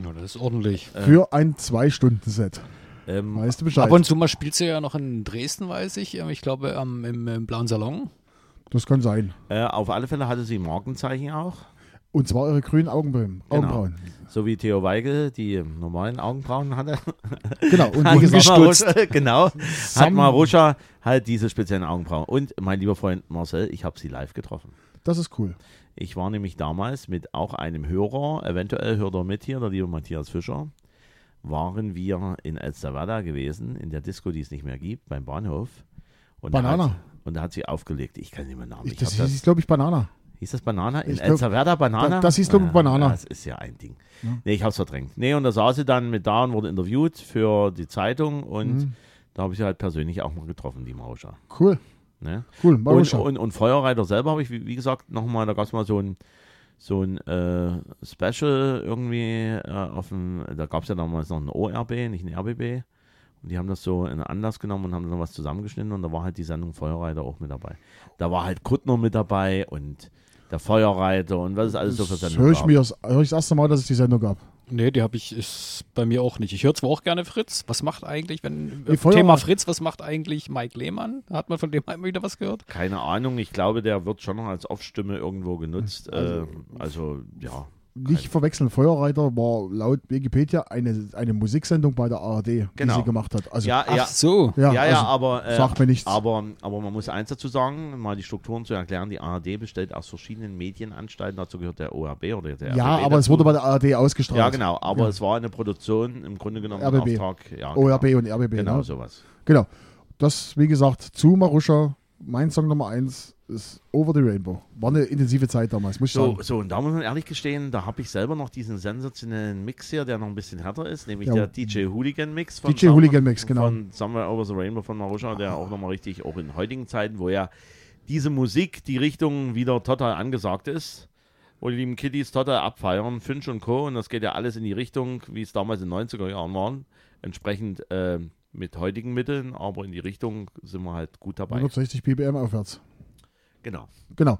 Ja, das ist ordentlich. Für ein Zwei-Stunden-Set. Ähm, Weißt du Bescheid? Ab und zu mal spielt sie ja noch in Dresden, weiß ich. Ich glaube, im, im Blauen Salon. das kann sein. äh, auf alle Fälle hatte sie Markenzeichen auch. Und zwar ihre grünen Augenbrauen. Genau. Augenbrauen. So wie Theo Weigel die normalen Augenbrauen hatte. Genau. Und Hat wie gesagt, genau. Hat Maruscha halt diese speziellen Augenbrauen. Und mein lieber Freund Marcel, ich habe sie live getroffen. das ist cool. Ich war nämlich damals mit auch einem Hörer, eventuell hört er mit hier, der liebe Matthias Fischer, waren wir in Elsterwerda gewesen, in der Disco, die es nicht mehr gibt, beim Bahnhof. Und Da Banana. hat, und da hat sie aufgelegt. Ich kann nicht mehr Namen. Ich, Ich das das, hieß, glaube ich, Banana. Hieß das Banana? In glaub- Elsterwerda Banana? Da- das hieß, glaub ich, Banana. Das ist ja ein Ding. Nee, ich hab's verdrängt. Nee, und da saß sie dann mit da und wurde interviewt für die Zeitung und Mhm. da habe ich sie halt persönlich auch mal getroffen, die Mauscha. Cool. Ne? Cool. Und, Marusha. und, und Feuerreiter selber habe ich, wie, wie gesagt, nochmal, da gab es mal so ein, so ein äh, Special irgendwie äh, auf dem, da gab es ja damals noch ein ORB, nicht ein RBB. Und die haben das so in Anlass genommen und haben dann was zusammengeschnitten und da war halt die Sendung Feuerreiter auch mit dabei. Da war halt Kuttner mit dabei und der Feuerreiter und was es alles so für das Sendungen höre ich gab. mir das, hör ich das erste Mal, dass es die Sendung gab. Nee, die habe ich, ist bei mir auch nicht. Ich höre zwar auch gerne Fritz. Was macht eigentlich, wenn, Die Feuer- Thema Fritz, was macht eigentlich Mike Lehmann? Hat man von dem immer wieder was gehört? Keine Ahnung, ich glaube, der wird schon noch als Off-Stimme irgendwo genutzt. Also, äh, also ja. Nicht verwechseln, Feuerreiter war laut Wikipedia eine, eine Musiksendung bei der ARD, die Genau. sie gemacht hat. Also, Ja, Ach ja, so. ja, ja, ja, also, aber, äh, sagt mir nichts. aber, aber man muss eins dazu sagen, mal die Strukturen zu erklären. Die ARD bestellt aus verschiedenen Medienanstalten, dazu gehört der ORB oder der ja, RBB aber es dazu. wurde bei der ARD ausgestrahlt. Ja, genau, aber Ja. es war eine Produktion im Grunde genommen RBB. Auftrag. Ja, ORB genau. und RBB. Genau, ne? sowas. Genau. Das, wie gesagt, zu Maruscha, mein Song Nummer eins ist Over the Rainbow. War eine intensive Zeit damals, muss ich So, sagen. so, und da muss man ehrlich gestehen, da habe ich selber noch diesen sensationellen Mix hier, der noch ein bisschen härter ist, nämlich Ja. der DJ Hooligan Mix von DJ Hooligan Mix, genau. von Somewhere Over the Rainbow von Marusha, der auch nochmal richtig, auch in heutigen Zeiten, wo ja diese Musik, die Richtung wieder total angesagt ist, wo die lieben Kiddies total abfeiern, Finch und Co. Und das geht ja alles in die Richtung, wie es damals in den 90er Jahren waren. Entsprechend äh, mit heutigen Mitteln, aber in die Richtung sind wir halt gut dabei. 160 ppm aufwärts. Genau. Genau.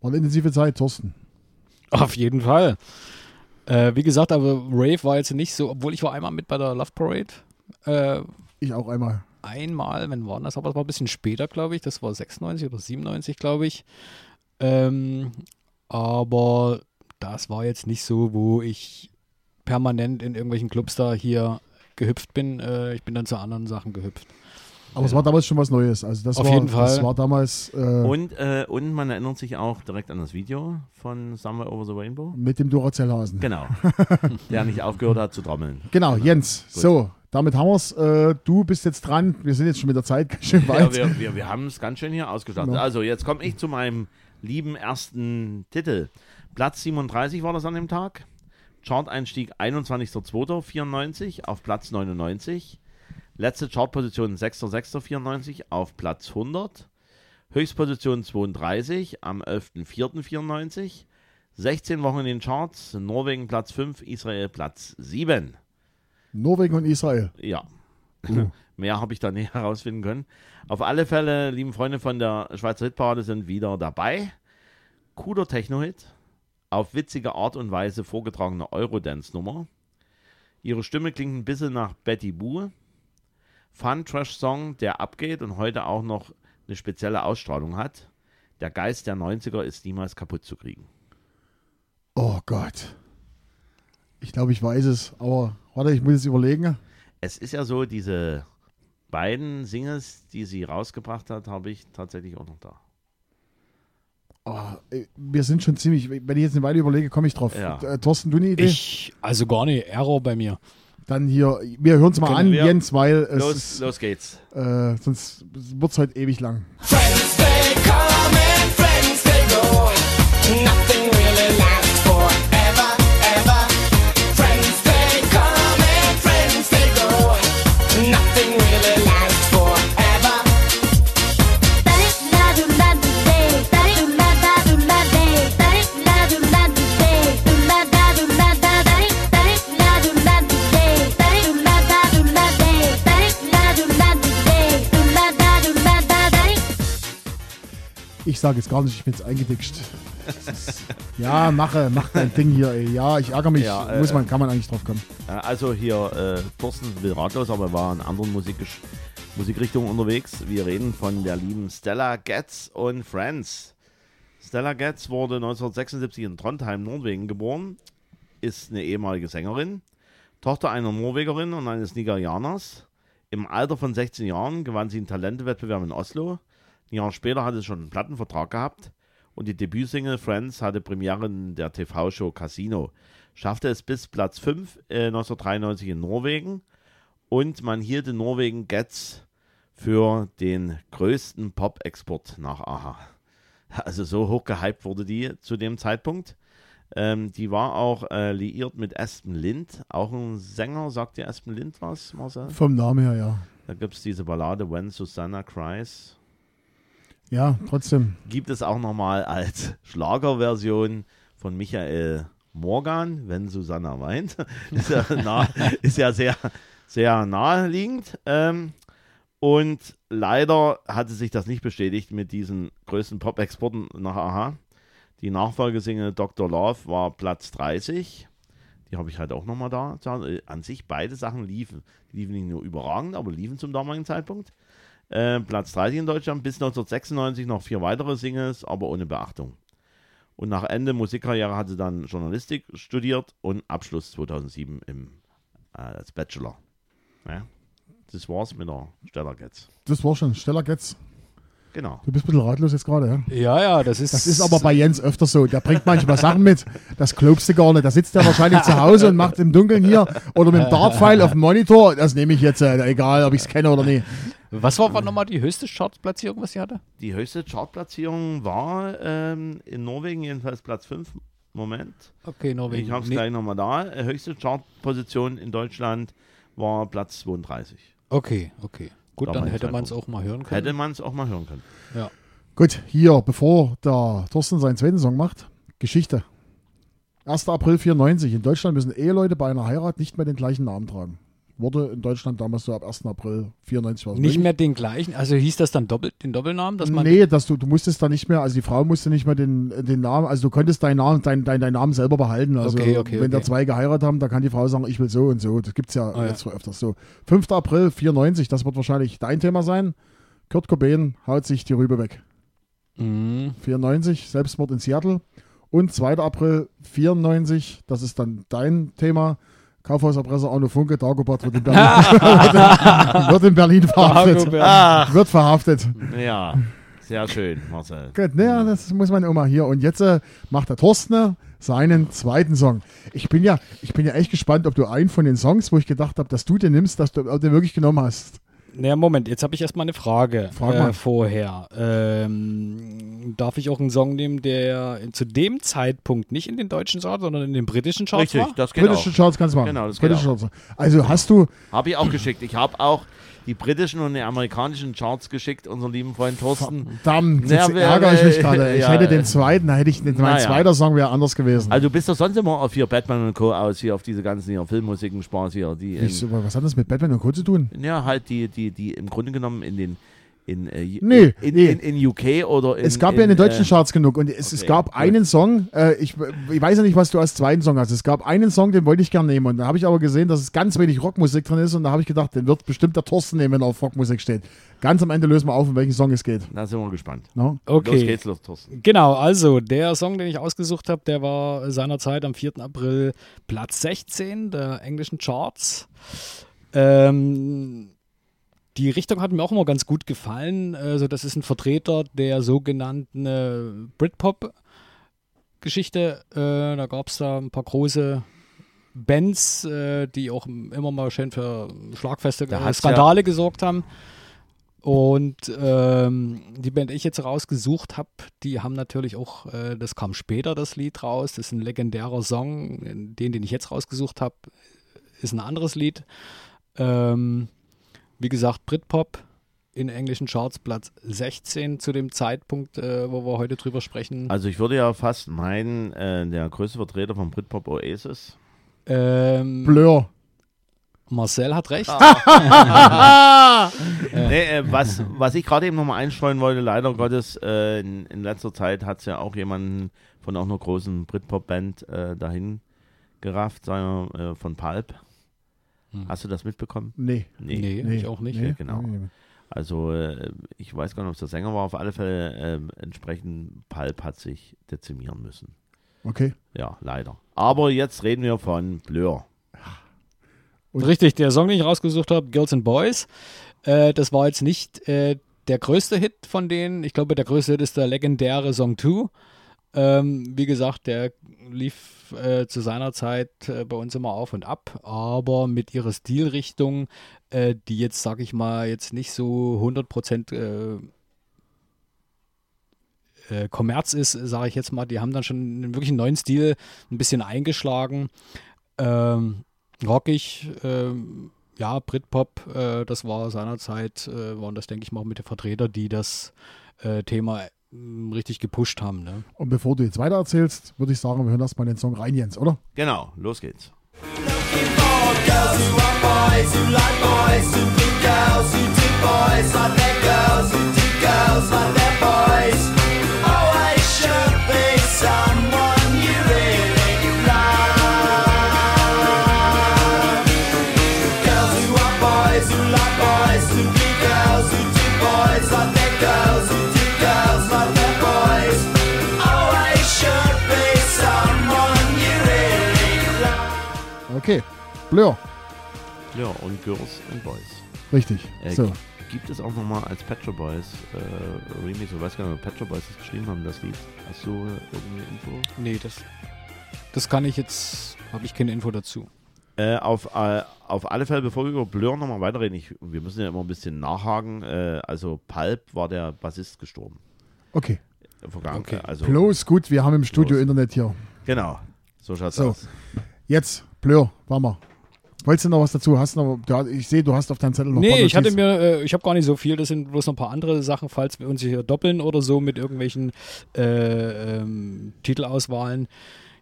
War eine intensive Zeit, Thorsten. Auf jeden Fall. Äh, wie gesagt, aber Rave war jetzt nicht so, obwohl ich war einmal mit bei der Love Parade. Äh, Ich auch einmal. einmal, wenn war das, aber das war ein bisschen später, glaube ich. Das war 96 oder 97, glaube ich. Ähm, aber das war jetzt nicht so, wo ich permanent in irgendwelchen Clubs da hier gehüpft bin. Äh, ich bin dann zu anderen Sachen gehüpft. Aber es war damals schon was Neues. Also das Auf war, jeden Fall. Das war damals äh, Und, äh, und man erinnert sich auch direkt an das Video von Somewhere Over the Rainbow. mit dem Duracell-Hasen. Genau. der nicht aufgehört hat zu trommeln. Genau, Jens. Gut. So, damit haben wir es. Äh, du bist jetzt dran. Wir sind jetzt schon mit der Zeit ganz schön Ja, weit. wir, wir, wir haben es ganz schön hier ausgestattet. Genau. Also, jetzt komme ich zu meinem lieben ersten Titel. Platz 37 war das an dem Tag. Chart-Einstieg 21.02.94 auf Platz 99. Letzte Chartposition 6.06.94 auf Platz 100. Höchstposition 32 am 11.04.94. 16 Wochen in den Charts. Norwegen Platz 5, Israel Platz 7. Norwegen und Israel. Ja. Uh. Mehr habe ich da nicht herausfinden können. Auf alle Fälle, lieben Freunde von der Schweizer Hitparade sind wieder dabei. Cooler Techno-Hit. Auf witzige Art und Weise vorgetragene Eurodance-Nummer. Ihre Stimme klingt ein bisschen nach Betty Boo. Fun-Trash-Song, der abgeht und heute auch noch eine spezielle Ausstrahlung hat. Der Geist der 90er ist niemals kaputt zu kriegen. Oh Gott. Ich glaube, ich weiß es. Aber warte, ich muss jetzt überlegen. Es ist ja so, diese beiden Singles, die sie rausgebracht hat, habe ich tatsächlich auch noch da. Oh, wir sind schon ziemlich, wenn ich jetzt eine Weile überlege, komme ich drauf. Ja. Äh, Thorsten, du eine Idee? Ich, also gar nicht, Error bei mir. Dann hier, wir hören es mal an, wir- Jens, weil es Los, ist, los geht's. äh, sonst wird es heute ewig lang. Friends they come and friends they go. Nothing Ich sage jetzt gar nicht, ich bin jetzt ist- ja, mache, mach dein Ding hier, ey. Ja, ich ärgere mich. Ja, äh, Muss man, kann man eigentlich drauf kommen. Also hier, äh, Thorsten will ratlos, aber er war in anderen Musikisch Musikrichtungen unterwegs. Wir reden von der lieben Stella Getz und Friends. Stella Getz wurde 1976 in Trondheim, Norwegen geboren, ist eine ehemalige Sängerin, Tochter einer Norwegerin und eines Nigerianers. Im Alter von 16 Jahren gewann sie einen Talentewettbewerb in Oslo. Ein Jahr später hatte sie schon einen Plattenvertrag gehabt und die Debütsingle Friends hatte Premiere in der TV-Show Casino. Schaffte es bis Platz 5 äh, 1993 in Norwegen und man hielt in Norwegen Getz für den größten Pop-Export nach Aha. Also so hoch gehypt wurde die zu dem Zeitpunkt. Ähm, die war auch äh, liiert mit Aspen Lind, auch ein Sänger. Sagt dir Aspen Lind was, Marcel? Vom Namen her, ja. Da gibt es diese Ballade When Susanna Cries. Ja, trotzdem. Gibt es auch nochmal als Schlagerversion von Michael Morgan, Wenn Susanna weint. ist, ja nah, ist ja sehr, sehr naheliegend. Ähm, und leider hatte sich das nicht bestätigt mit diesen größten Pop-Exporten nach Aha. Die Nachfolgesingle Dr. Love war Platz 30. Die habe ich halt auch nochmal da. An sich beide Sachen liefen. Die liefen nicht nur überragend, aber liefen zum damaligen Zeitpunkt. Äh, Platz 30 in Deutschland, bis 1996 noch vier weitere Singles, aber ohne Beachtung. Und nach Ende Musikkarriere hat sie dann Journalistik studiert und Abschluss 2007 im, äh, als Bachelor. Ja, das war's mit der Stella Getz. Das war schon. Stella Getz. Genau. Du bist ein bisschen ratlos jetzt gerade, ja? Ja, ja, das ist. Das ist aber bei Jens öfter so. Der bringt manchmal Sachen mit. Das glaubst du gar nicht. Da sitzt er wahrscheinlich zu Hause und macht im Dunkeln hier oder mit dem Dartpfeil auf dem Monitor. Das nehme ich jetzt, äh, egal ob ich es kenne oder nicht. Was war, war nochmal die höchste Chartplatzierung, was sie hatte? Die höchste Chartplatzierung war ähm, in Norwegen jedenfalls Platz 5. Moment. Okay, Norwegen. Ich habe es Nee, gleich nochmal da. Äh, Höchste Chartposition in Deutschland war Platz 32. Okay, okay. Gut, dann Damals hätte man es auch mal hören können. Hätte man es auch mal hören können. Ja. Gut, hier, bevor der Thorsten seinen zweiten Song macht, Geschichte. 1. April 94. In Deutschland müssen Eheleute bei einer Heirat nicht mehr den gleichen Namen tragen. Wurde in Deutschland damals so ab 1. April 94 war es Nicht möglich. mehr den gleichen, also hieß das dann doppelt, den Doppelnamen, dass man. nee, dass du, du musstest da nicht mehr, also die Frau musste nicht mehr den, den Namen, also du konntest deinen Namen, dein, dein, deinen Namen selber behalten. Also Okay, okay, wenn da okay. zwei geheiratet haben, da kann die Frau sagen, ich will so und so. Das gibt es ja ja. jetzt öfters so. 5. April 94, das wird wahrscheinlich dein Thema sein. Kurt Cobain haut sich die Rübe weg. Mhm. 94, Selbstmord in Seattle. Und 2. April 94, das ist dann dein Thema. Kaufhauserpresser Arno Funke, Dagobert wird in Berlin, wird in Berlin verhaftet. Ach, Wird verhaftet. ja. Sehr schön, Marcel. Gut, naja, das muss man immer hier. Und jetzt äh, macht der Thorsten seinen zweiten Song. Ich bin ja, ich bin ja echt gespannt, ob du einen von den Songs, wo ich gedacht habe, dass du den nimmst, dass du du den wirklich genommen hast. Naja, Moment, jetzt habe ich erstmal eine Frage Frag mal. äh, vorher. Ähm, darf ich auch einen Song nehmen, der zu dem Zeitpunkt nicht in den deutschen Charts, sondern in den britischen Charts Richtig, war? das geht Britische auch. Charts kannst du machen. Genau, das geht Britische auch. Charts. Also hast du, Habe ich auch geschickt. Ich habe auch die britischen und die amerikanischen Charts geschickt, unseren lieben Freund Thorsten. verdammt, Ja, jetzt ärgere ich mich gerade. Ich ja, hätte den zweiten, da hätte ich, mein naja. zweiter Song wäre anders gewesen. Also du bist doch sonst immer auf hier Batman und Co. aus, hier auf diese ganzen hier Filmmusiken, Spaß hier. Die in, Ich, was hat das mit Batman und Co. zu tun? ja, halt die, die, die im Grunde genommen in den in, äh, Nee, in, nee. in, in UK oder in, es gab ja in den deutschen Charts genug und es, es okay, gab gut. einen Song, äh, ich, ich weiß ja nicht, was du als zweiten Song hast. Es gab einen Song, den wollte ich gerne nehmen und da habe ich aber gesehen, dass es ganz wenig Rockmusik drin ist und da habe ich gedacht, den wird bestimmt der Thorsten nehmen, wenn er auf Rockmusik steht. Ganz am Ende lösen wir auf, um welchen Song es geht. Da sind wir gespannt. No? Los Okay. geht's los, Thorsten. Genau, also der Song, den ich ausgesucht habe, der war seinerzeit am 4. April Platz 16 der englischen Charts. Ähm, die Richtung hat mir auch immer ganz gut gefallen. Also das ist ein Vertreter der sogenannten äh, Britpop-Geschichte. Äh, da gab es da ein paar große Bands, äh, die auch immer mal schön für schlagfeste äh, Skandale gesorgt haben. Und ähm, die Band, die ich jetzt rausgesucht habe, die haben natürlich auch, äh, das kam später, das Lied raus. Das ist ein legendärer Song. Den, den ich jetzt rausgesucht habe, ist ein anderes Lied. Ähm, wie gesagt, Britpop in englischen Charts Platz 16 zu dem Zeitpunkt, äh, wo wir heute drüber sprechen. Also ich würde ja fast meinen, äh, der größte Vertreter von Britpop Oasis. Ähm, Blur. Marcel hat recht. Nee, äh, was, was ich gerade eben nochmal einstreuen wollte, leider Gottes, äh, in, in letzter Zeit hat es ja auch jemanden von auch einer großen Britpop-Band äh, dahin gerafft, sagen wir, äh, von Pulp. Hm. Hast du das mitbekommen? Nee. Nee, ich auch nicht. Nee, genau. Nee. Also äh, ich weiß gar nicht, ob es der Sänger war, auf alle Fälle äh, entsprechend Pulp hat sich dezimieren müssen. Okay. Ja, leider. Aber jetzt reden wir von Blur. Und- Richtig, der Song, den ich rausgesucht habe, Girls and Boys, äh, das war jetzt nicht äh, der größte Hit von denen. Ich glaube, der größte Hit ist der legendäre Song 2. Ähm, wie gesagt, der lief äh, zu seiner Zeit äh, bei uns immer auf und ab, aber mit ihrer Stilrichtung, äh, die jetzt, sag ich mal, jetzt nicht so 100% äh, äh, Kommerz ist, sage ich jetzt mal, die haben dann schon einen wirklich neuen Stil ein bisschen eingeschlagen. Ähm, rockig, ähm, ja, Britpop, äh, das war seinerzeit, waren das, denke ich mal, mit den Vertreter, die das Thema richtig gepusht haben. Ne? Und bevor du jetzt weiter erzählst, würde ich sagen, wir hören erstmal den Song rein, Jens, oder? Genau, los geht's. Okay. Blur. Ja, und Girls and Boys. Richtig. Äh, So. Gibt es auch nochmal als Pet Shop Boys äh, Remix, ich weiß gar nicht, ob Pet Shop Boys das geschrieben haben, das Lied. Hast du äh, irgendwie Info? Nee, das, das kann ich jetzt, habe ich keine Info dazu. Äh, auf, äh, auf alle Fälle, bevor wir über Blur nochmal weiterreden, ich, wir müssen ja immer ein bisschen nachhaken. Äh, also Pulp war der Bassist gestorben. Okay. Vergangen. Okay. Also, Bloß gut, wir haben im Studio Bloß. Internet hier. Genau. So schaut's So. aus. Jetzt, Blur, warte mal. Wolltest du noch was dazu? Hast du noch, ich sehe, du hast auf deinem Zettel noch Nee, ich hatte mir, äh, ich habe gar nicht so viel, das sind bloß noch ein paar andere Sachen, falls wir uns hier doppeln oder so mit irgendwelchen äh, ähm, Titelauswahlen.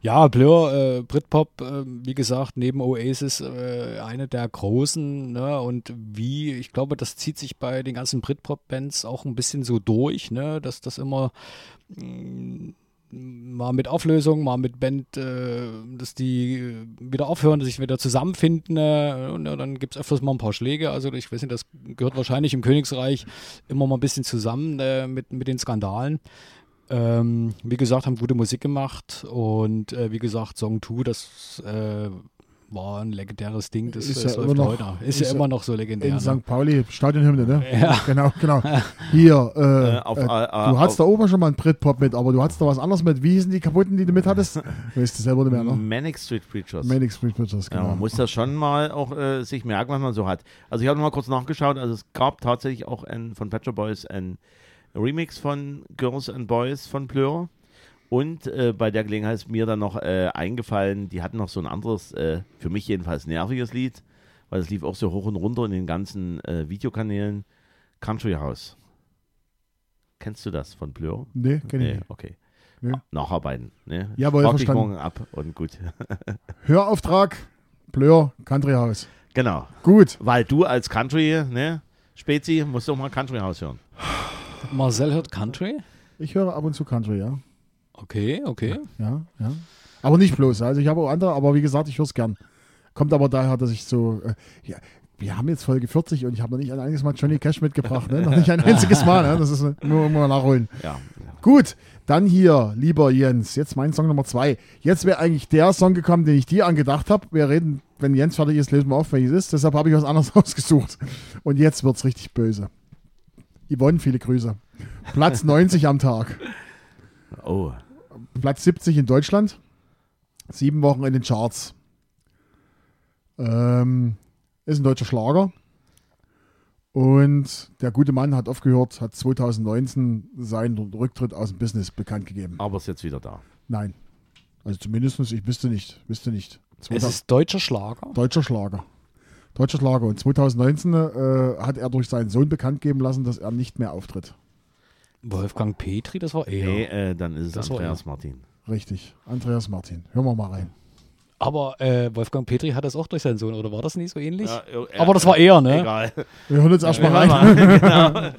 Ja, Blur, äh, Britpop, äh, wie gesagt, neben Oasis äh, eine der großen, ne? Und wie, ich glaube, das zieht sich bei den ganzen Britpop-Bands auch ein bisschen so durch, ne? Dass das immer mh, mal mit Auflösung, mal mit Band, äh, dass die äh, wieder aufhören, sich wieder zusammenfinden äh, und äh, dann gibt es öfters mal ein paar Schläge. Also ich weiß nicht, das gehört wahrscheinlich im Königsreich immer mal ein bisschen zusammen äh, mit, mit den Skandalen. Ähm, wie gesagt, haben gute Musik gemacht und äh, wie gesagt, Song 2, das äh, war ein legendäres Ding. Das, Ist das ja läuft immer noch- heute. Ist, ist ja ja immer noch so legendär. In ne? St. Pauli, Stadionhymne, ne? Ja. Genau, genau. Hier, äh, Äh, auf, äh, äh, du auf- hattest da oben schon mal einen Britpop mit, aber du hattest da was anderes mit. Wie hießen die kaputten, die du mit hattest? Weißt du selber nicht mehr, ne? Manic Street Preachers. Manic Street Preachers, Ja, genau. man muss das schon mal auch äh, sich merken, was man so hat. Also ich habe noch mal kurz nachgeschaut, also es gab tatsächlich auch ein, von Pet Shop Boys ein Remix von Girls and Boys von Blur. Und äh, bei der Gelegenheit ist mir dann noch äh, eingefallen, die hatten noch so ein anderes, äh, für mich jedenfalls nerviges Lied, weil es lief auch so hoch und runter in den ganzen äh, Videokanälen. Country House. Kennst du das von Blur? nee, kenn ich Nee, nicht. okay. Nee. Nacharbeiten. Ne? Jawohl, dich verstanden. morgen ab und gut. Hörauftrag, Blur, Country House. genau. Gut. Weil du als Country, ne, Spezi, musst du auch mal Country House hören. Marcel hört Country? Ich höre ab und zu Country, ja. Okay, okay. Ja, ja. Aber nicht bloß. Also ich habe auch andere, aber wie gesagt, ich höre es gern. Kommt aber daher, dass ich so. Äh, ja, wir haben jetzt Folge 40 und ich habe noch nicht ein einziges Mal Johnny Cash mitgebracht. Ne? Noch nicht ein einziges Mal. Ne? Das ist nur mal nachholen. Ja. Gut, dann hier, lieber Jens, jetzt mein Song Nummer zwei. Jetzt wäre eigentlich der Song gekommen, den ich dir angedacht habe. Wir reden, wenn Jens fertig ist, lösen wir auf, welches ist. Deshalb habe ich was anderes ausgesucht. Und jetzt wird's richtig böse. Yvonne, viele Grüße. Platz 90 am Tag. Oh. Platz 70 in Deutschland. Sieben Wochen in den Charts. Ähm, ist ein deutscher Schlager. Und der gute Mann hat aufgehört, hat 2019 seinen Rücktritt aus dem Business bekannt gegeben. Aber ist jetzt wieder da. Nein. Also zumindest, ich wüsste nicht. Wüsste nicht. Es 2000 ist deutscher Schlager. deutscher Schlager. Deutscher Schlager. Und 2019 äh, hat er durch seinen Sohn bekannt geben lassen, dass er nicht mehr auftritt. Wolfgang Petri, das war er. Nee, äh, dann ist es Das Andreas Martin. Richtig. Andreas Martin. Hören wir mal rein. Aber äh, Wolfgang Petri hat das auch durch seinen Sohn, oder war das nicht so ähnlich? Ja, äh, Aber das war er, ne? Egal. Wir hören uns erstmal Ja, rein. genau.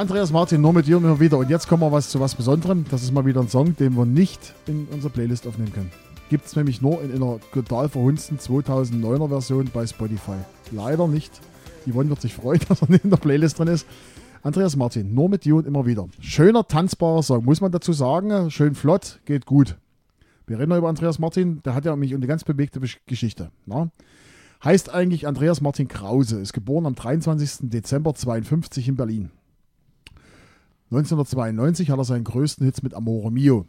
Andreas Martin, nur mit dir immer wieder. Und jetzt kommen wir was zu was Besonderem. Das ist mal wieder ein Song, den wir nicht in unsere Playlist aufnehmen können. Gibt es nämlich nur in einer total verhunzten 2009er Version bei Spotify. Leider nicht. Yvonne wird sich freuen, dass er nicht in der Playlist drin ist. Andreas Martin, nur mit dir und immer wieder. Schöner, tanzbarer Song, muss man dazu sagen. Schön flott, geht gut. Wir reden noch über Andreas Martin, der hat ja mich eine ganz bewegte Geschichte. Na? Heißt eigentlich Andreas Martin Krause, ist geboren am 23. Dezember 52 in Berlin. 1992 hat er seinen größten Hits mit Amore Mio.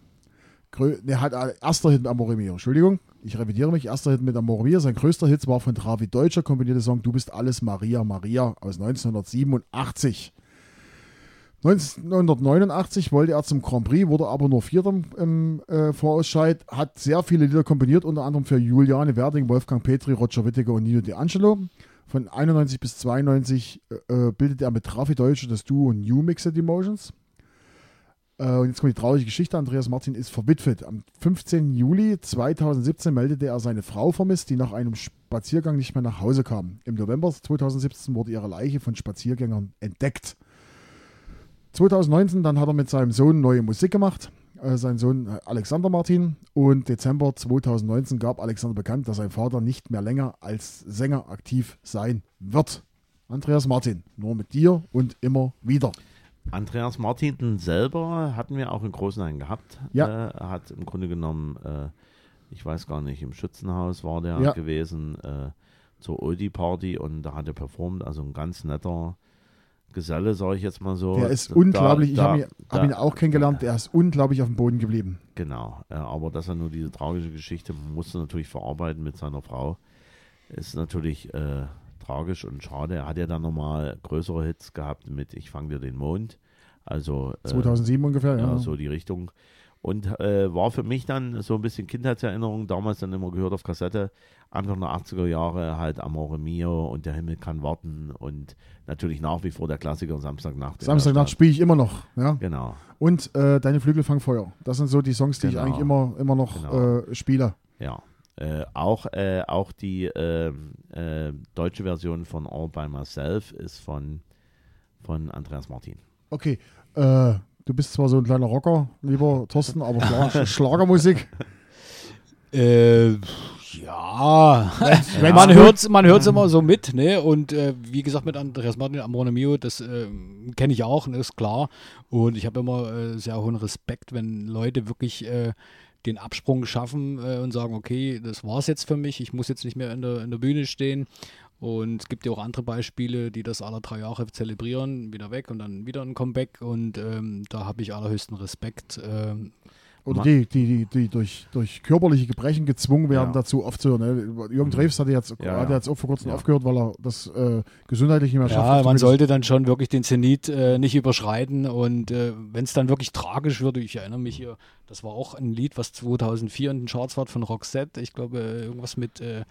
Grö ne, hat äh, erster Hit mit Amore Mio. Entschuldigung, ich revidiere mich. Erster Hit mit Amore Mio. Sein größter Hit war von Travi Deutscher kombinierte Song Du bist alles Maria Maria aus 1987. 1989 wollte er zum Grand Prix, wurde aber nur Vierter im, äh, Vorausscheid, hat sehr viele Lieder komponiert, unter anderem für Juliane Werding, Wolfgang Petri, Roger Whittaker und Nino D'Angelo. Von 91 bis 92 äh, äh, bildete er mit Trafi Deutsche das Duo New Mixed Emotions. Äh, und jetzt kommt die traurige Geschichte. Andreas Martin ist verwitwet. Am 15. Juli 2017 meldete er seine Frau vermisst, die nach einem Spaziergang nicht mehr nach Hause kam. Im November 2017 wurde ihre Leiche von Spaziergängern entdeckt. 2019 dann hat er mit seinem Sohn neue Musik gemacht, äh, sein Sohn äh, Alexander Martin. Und Dezember 2019 gab Alexander bekannt, dass sein Vater nicht mehr länger als Sänger aktiv sein wird. Andreas Martin, nur mit dir und immer wieder. Andreas Martin selber hatten wir auch in Großenhain gehabt. Ja. Äh, er hat im Grunde genommen, äh, ich weiß gar nicht, im Schützenhaus war der Ja. gewesen, äh, zur Oldie-Party und da hat er performt. Also ein ganz netter Geselle, sage ich jetzt mal so. Der ist Da- unglaublich, ich da- habe ihn, hab ihn auch kennengelernt, der ist unglaublich auf dem Boden geblieben. Genau, aber dass er nur diese tragische Geschichte musste natürlich verarbeiten mit seiner Frau, ist natürlich äh, tragisch und schade. Er hat ja dann nochmal größere Hits gehabt mit Ich fang dir den Mond, also äh, 2007 ungefähr, ja. ja, so die Richtung. Und äh, war für mich dann so ein bisschen Kindheitserinnerung, damals dann immer gehört auf Kassette, Anfang der 80er Jahre halt Amore Mio und Der Himmel kann warten und natürlich nach wie vor der Klassiker Samstagnacht. Samstagnacht spiele ich immer noch. Ja. Genau, Und äh, Deine Flügel fangen Feuer. Das sind so die Songs, die ich Genau. eigentlich immer, immer noch Genau. äh, spiele. ja. Äh, auch, äh, auch die ähm, äh, deutsche Version von All By Myself ist von, von Andreas Martin. Okay, äh, du bist zwar so ein kleiner Rocker, lieber Thorsten, aber Schla Schlagermusik. Äh, ja, wenn's man hört man hört's immer so mit, ne? Und äh, wie gesagt, mit Andreas Martin, Amore Mio, das äh, kenne ich auch, ne, ist klar. Und ich habe immer äh, sehr hohen Respekt, wenn Leute wirklich äh, den Absprung schaffen äh, und sagen, okay, das war's jetzt für mich, ich muss jetzt nicht mehr in der, in der Bühne stehen. Und es gibt ja auch andere Beispiele, die das alle drei Jahre zelebrieren, wieder weg und dann wieder ein Comeback. Und ähm, da habe ich allerhöchsten Respekt. Ähm, Oder die, die, die, die durch, durch körperliche Gebrechen gezwungen werden, Ja. dazu aufzuhören. Ne? Jürgen Drews hat jetzt, Ja, hat jetzt auch vor kurzem Ja. aufgehört, weil er das äh, gesundheitlich nicht mehr schafft. Ja, man sollte dann schon wirklich den Zenit äh, nicht überschreiten und äh, wenn es dann wirklich tragisch wird, ich erinnere mich hier, Das war auch ein Lied, was 2004 in den Charts war von Roxette. Ich glaube, äh, irgendwas mit äh,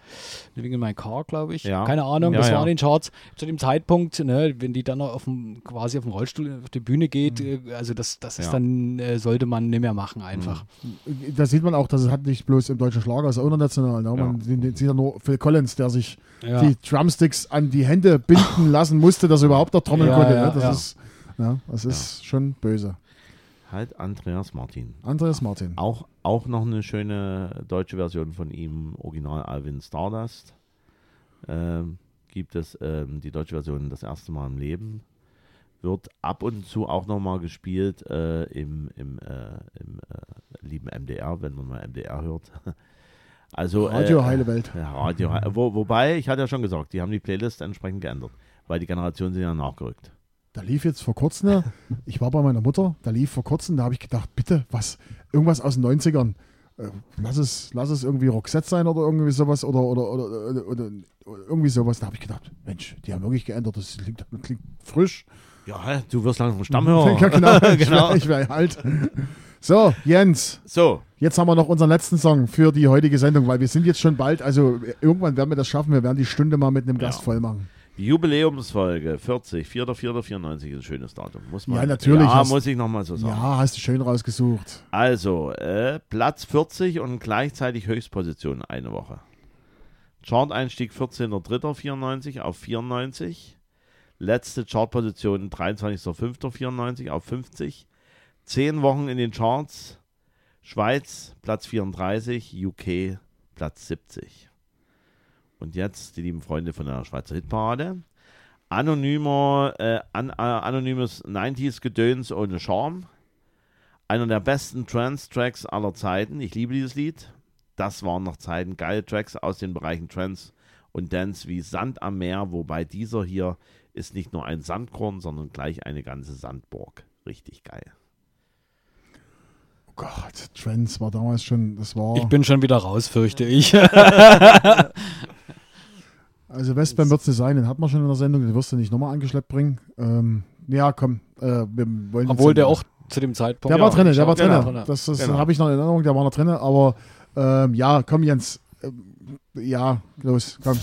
Living in My Car, glaube ich. Ja. Keine Ahnung, Ja, das ja. war in den Charts. Zu dem Zeitpunkt, ne, wenn die dann noch auf dem, quasi auf dem Rollstuhl auf die Bühne geht, äh, also das, das ist Ja. dann, äh, sollte man nicht mehr machen einfach. Da sieht man auch, dass es hat nicht bloß im deutschen Schlager, es ist auch international. Ne? Man sieht, sieht ja nur Phil Collins, der sich Ja. die Drumsticks an die Hände binden lassen musste, dass er überhaupt noch trommeln Ja, konnte. ne? Das ja. ist, ja, das ist schon böse. Halt Andreas Martin. Andreas Martin. Auch, auch noch eine schöne deutsche Version von ihm, Original Alvin Stardust. Ähm, gibt es ähm, die deutsche Version das erste Mal im Leben. Wird ab und zu auch nochmal gespielt äh, im, im, äh, im äh, lieben MDR, wenn man mal MDR hört. Also, Radio äh, Heile Welt. Radio. Wo, wobei, ich hatte ja schon gesagt, die haben die Playlist entsprechend geändert, weil die Generationen sind ja nachgerückt. Da lief jetzt vor kurzem, ne, ich war bei meiner Mutter, da lief vor kurzem, da habe ich gedacht, bitte, was, irgendwas aus den 90ern. Äh, lass, es, lass es irgendwie Roxette sein oder irgendwie sowas oder, oder, oder, oder, irgendwie sowas. Da habe ich gedacht, Mensch, die haben wirklich geändert, das klingt, klingt frisch. Ja, du wirst langsam Stammhörer. Ja, genau, ich genau. wäre wär alt. So, Jens, So, jetzt haben wir noch unseren letzten Song für die heutige Sendung, weil wir sind jetzt schon bald, also irgendwann werden wir das schaffen, wir werden die Stunde mal mit einem Gast Ja. voll machen. Jubiläumsfolge 40, 4.4.94 ist ein schönes Datum. Muss man, Ja, natürlich. Ja, Hast- muss ich nochmal so sagen. Ja, hast du schön rausgesucht. Also, äh, Platz 40 und gleichzeitig Höchstposition eine Woche. Chart-Einstieg 14.03.94 auf 94. Letzte Chartposition 23.05.94 auf 50. Zehn Wochen in den Charts. Schweiz Platz 34, UK Platz 70. Und jetzt die lieben Freunde von der Schweizer Hitparade. Anonymer, äh, an, äh, anonymes 90s-Gedöns ohne Charme. Einer der besten Trance-Tracks aller Zeiten. Ich liebe dieses Lied. Das waren noch Zeiten. Geile Tracks aus den Bereichen Trance und Dance wie Sand am Meer, wobei dieser hier ist nicht nur ein Sandkorn, sondern gleich eine ganze Sandburg. Richtig geil. Oh Gott, Trends war damals schon, das war. Ich bin schon wieder raus, fürchte ich. also Westbam wird es nicht sein, den hat man schon in der Sendung, den wirst du nicht nochmal angeschleppt bringen. Ähm, ja, komm, äh, wir wollen Obwohl der auch zu dem Zeitpunkt. Der war drin, der war genau. drin. Das, das Genau. habe ich noch in Erinnerung, der war noch drin, aber ähm, ja, komm Jens. Ähm, ja, los, komm.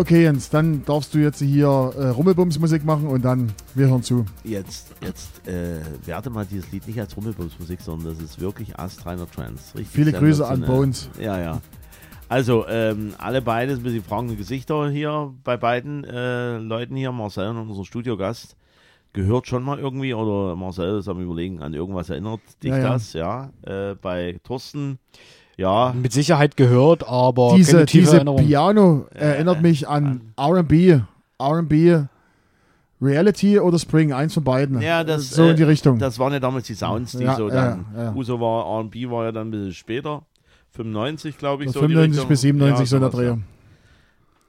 Okay, Jens, dann darfst du jetzt hier äh, Rummelbums-Musik machen und dann wir hören zu. Jetzt, jetzt äh, werte mal dieses Lied nicht als Rummelbumsmusik, sondern das ist wirklich astreiner Trance. Richtig Viele Grüße an. Bones. Ja, ja. Also, ähm, alle beide sind ein bisschen fragende Gesichter hier bei beiden äh, Leuten hier. Marcel und unser Studiogast gehört schon mal irgendwie, oder Marcel ist am Überlegen, an irgendwas erinnert dich Ja, ja. das, ja. Äh, bei Thorsten, ja. Mit Sicherheit gehört, aber diese keine tiefe diese Erinnerung. Piano erinnert mich an R&B, R&B, Reality oder Spring, eins von beiden. Ja, das, so äh, in die Richtung. Das waren ja damals die Sounds, die Ja, so ja, dann. ja. Uso war R&B war ja dann ein bisschen später. 95, glaube ich, So so. die 95 Richtung. bis 97 Ja, so in der sowas, ja. Dreh.